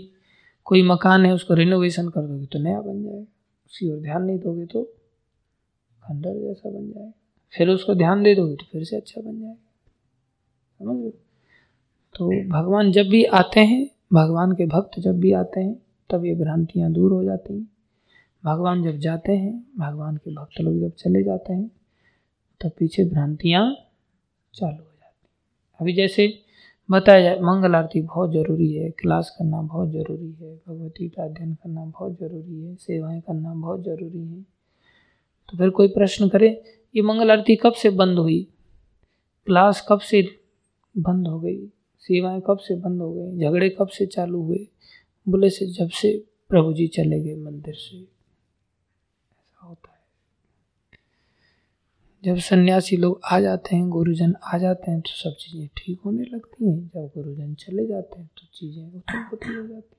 कोई मकान है, उसको रिनोवेशन कर दोगे तो नया बन जाएगा। उसी और ध्यान नहीं दोगे तो खंडर जैसा बन जाएगा। फिर उसको ध्यान दे दोगे तो फिर से अच्छा बन जाएगा। समझ तो भगवान जब भी आते हैं, भगवान के भक्त जब भी आते हैं, तब ये भ्रांतियाँ दूर हो जाती हैं। भगवान जब जाते हैं, भगवान के भक्त लोग जब चले जाते हैं, तब पीछे भ्रांतियाँ चालू हो जाती हैं। अभी जैसे बताया जाए, मंगल आरती बहुत ज़रूरी है, क्लास करना बहुत ज़रूरी है, भगवती का अध्ययन करना बहुत ज़रूरी है, सेवाएँ करना बहुत ज़रूरी है। तो फिर कोई प्रश्न करे, ये मंगल आरती कब से बंद हुई? क्लास कब से बंद हो गई। सेवाएँ कब से बंद हो गई? झगड़े कब से चालू हुए? बोले से जब से प्रभु जी चले गए मंदिर से। ऐसा होता है। जब सन्यासी लोग आ जाते हैं, गुरुजन आ जाते हैं तो सब चीज़ें ठीक होने लगती हैं। जब गुरुजन चले जाते हैं तो चीज़ें उथल पुथल हो जाती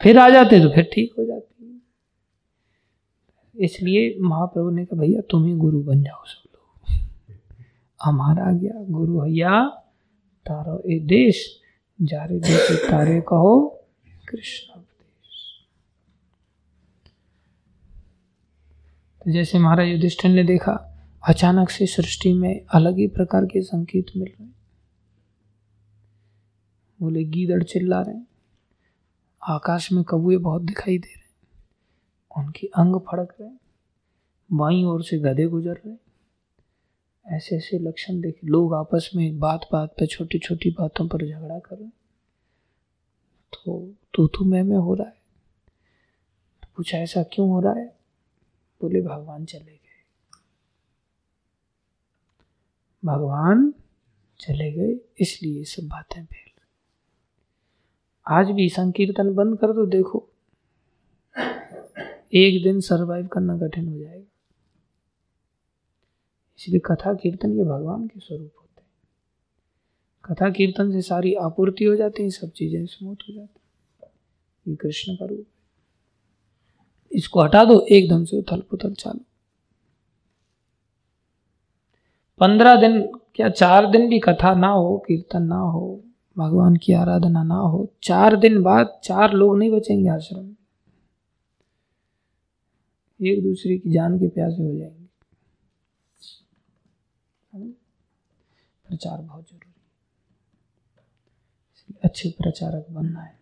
फिर आ जाते हैं तो फिर ठीक हो जाती है। इसलिए महाप्रभु ने कहा, भैया, तुम ही गुरु बन जाओ सब लोग। हमारा गया। गुरु भैया तारो ए देश, जारे देश, तारे कहो, कृष्ण तो जैसे महाराज युधिष्ठिर ने देखा, अचानक से सृष्टि में अलग ही प्रकार के संकेत मिल रहे बोले गीदड़ चिल्ला रहे आकाश में कबूए बहुत दिखाई दे रहे उनके अंग फड़क रहे बाई ओर से गधे गुजर रहे ऐसे ऐसे लक्षण देखे। लोग आपस में बात बात पर छोटी छोटी बातों पर झगड़ा कर रहे तो तू तू मैं, में हो रहा है। तो पूछा ऐसा क्यों हो रहा है? बोले, भगवान चले गए। भगवान चले गए, इसलिए सब बातें फैल आज भी संकीर्तन बंद कर दो, देखो। एक दिन सरवाइव करना कठिन हो जाएगा। इसलिए कथा कीर्तन ये भगवान के स्वरूप होते हैं। कथा कीर्तन से सारी आपूर्ति हो जाती है, सब चीज़ें स्मूथ हो जाती ये कृष्ण का रूप इसको हटा दो, एकदम से उथल पुथल चालू। पंद्रह दिन क्या चार दिन भी कथा ना हो, कीर्तन ना हो, भगवान की आराधना ना हो, चार दिन बाद चार लोग नहीं बचेंगे आश्रम में। एक दूसरे की जान के प्यासे हो जाएँगे। प्रचार बहुत ज़रूरी है। अच्छे प्रचारक बनना है।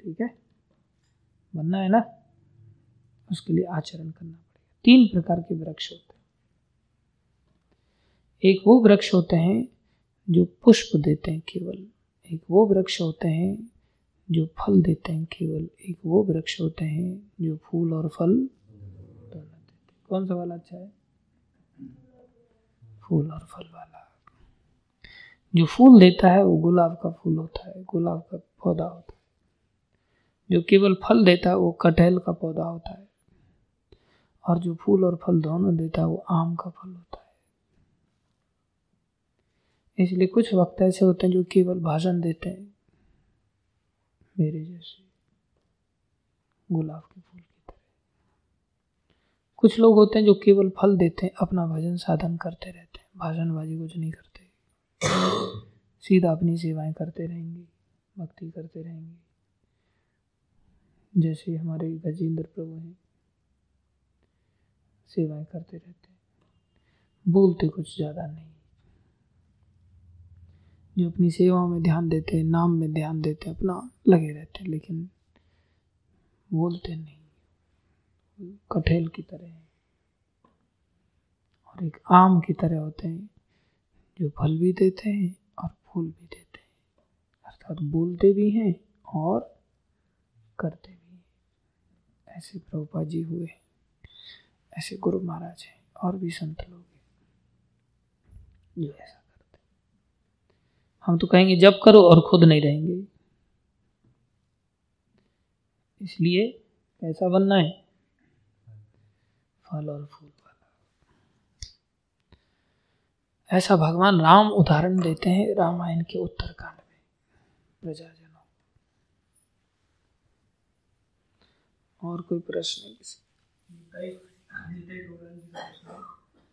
ठीक है? बनना है ना? उसके लिए आचरण करना पड़ेगा। तीन प्रकार के वृक्ष होते हैं। एक वो वृक्ष होते हैं जो पुष्प देते हैं केवल। एक वो वृक्ष होते हैं जो फल देते हैं केवल। एक वो वृक्ष होते हैं जो फूल और फल दोनों देते हैं। कौन सा वाला अच्छा है? फूल और फल वाला। जो फूल देता है, वो गुलाब का फूल होता है, गुलाब का पौधा होता है। जो केवल फल देता है, वो कटहल का पौधा होता है। और जो फूल और फल दोनों देता है, वो आम का फल होता है। इसलिए कुछ वक्त ऐसे होते हैं जो केवल भाषण देते हैं। मेरे जैसे गुलाब के फूल की तरह। कुछ लोग होते हैं जो केवल फल देते हैं, अपना भजन साधन करते रहते हैं। भाषणबाजी कुछ नहीं करते। सीधा अपनी सेवाएँ करते रहेंगे, भक्ति करते रहेंगे। जैसे हमारे गजेंद्र प्रभु हैं, सेवाएँ करते रहते हैं। बोलते कुछ ज़्यादा नहीं। जो अपनी सेवाओं में ध्यान देते हैं, नाम में ध्यान देते हैं, अपना लगे रहते हैं, लेकिन बोलते नहीं। कठेल की तरह और एक आम की तरह होते हैं। जो फल भी देते हैं और फूल भी देते हैं। अर्थात बोलते भी हैं और करते भी हैं। ऐसे प्रभुपा जी हुए ऐसे गुरु महाराज हैं और भी संत लोग हैं जो ऐसा करते हम तो कहेंगे जब करो और खुद नहीं रहेंगे। इसलिए कैसा बनना है? फल और फूल। ऐसा भगवान राम उदाहरण देते हैं रामायण के उत्तरकांड में प्रजाजनों और कोई प्रश्न किसी?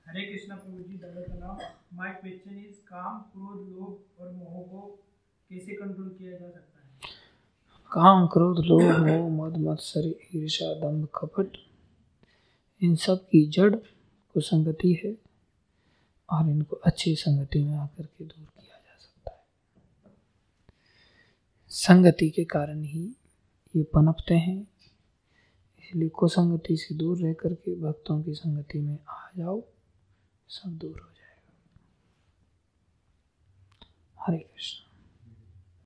हरे कृष्णा प्रभु जी दंडवत माय क्वेश्चन इज़ काम क्रोध लोभ और मोह को कैसे कंट्रोल किया जा सकता है? काम क्रोध लोभ मोह मद मत्सर ईर्षा दंभ कपट इन सब की जड़ कुसंगति है। और इनको अच्छी संगति में आकर के दूर किया जा सकता है। संगति के कारण ही ये पनपते हैं, इसलिए कुसंगति से दूर रह करके भक्तों की संगति में आ जाओ, सब दूर हो जाएगा। हरे कृष्ण।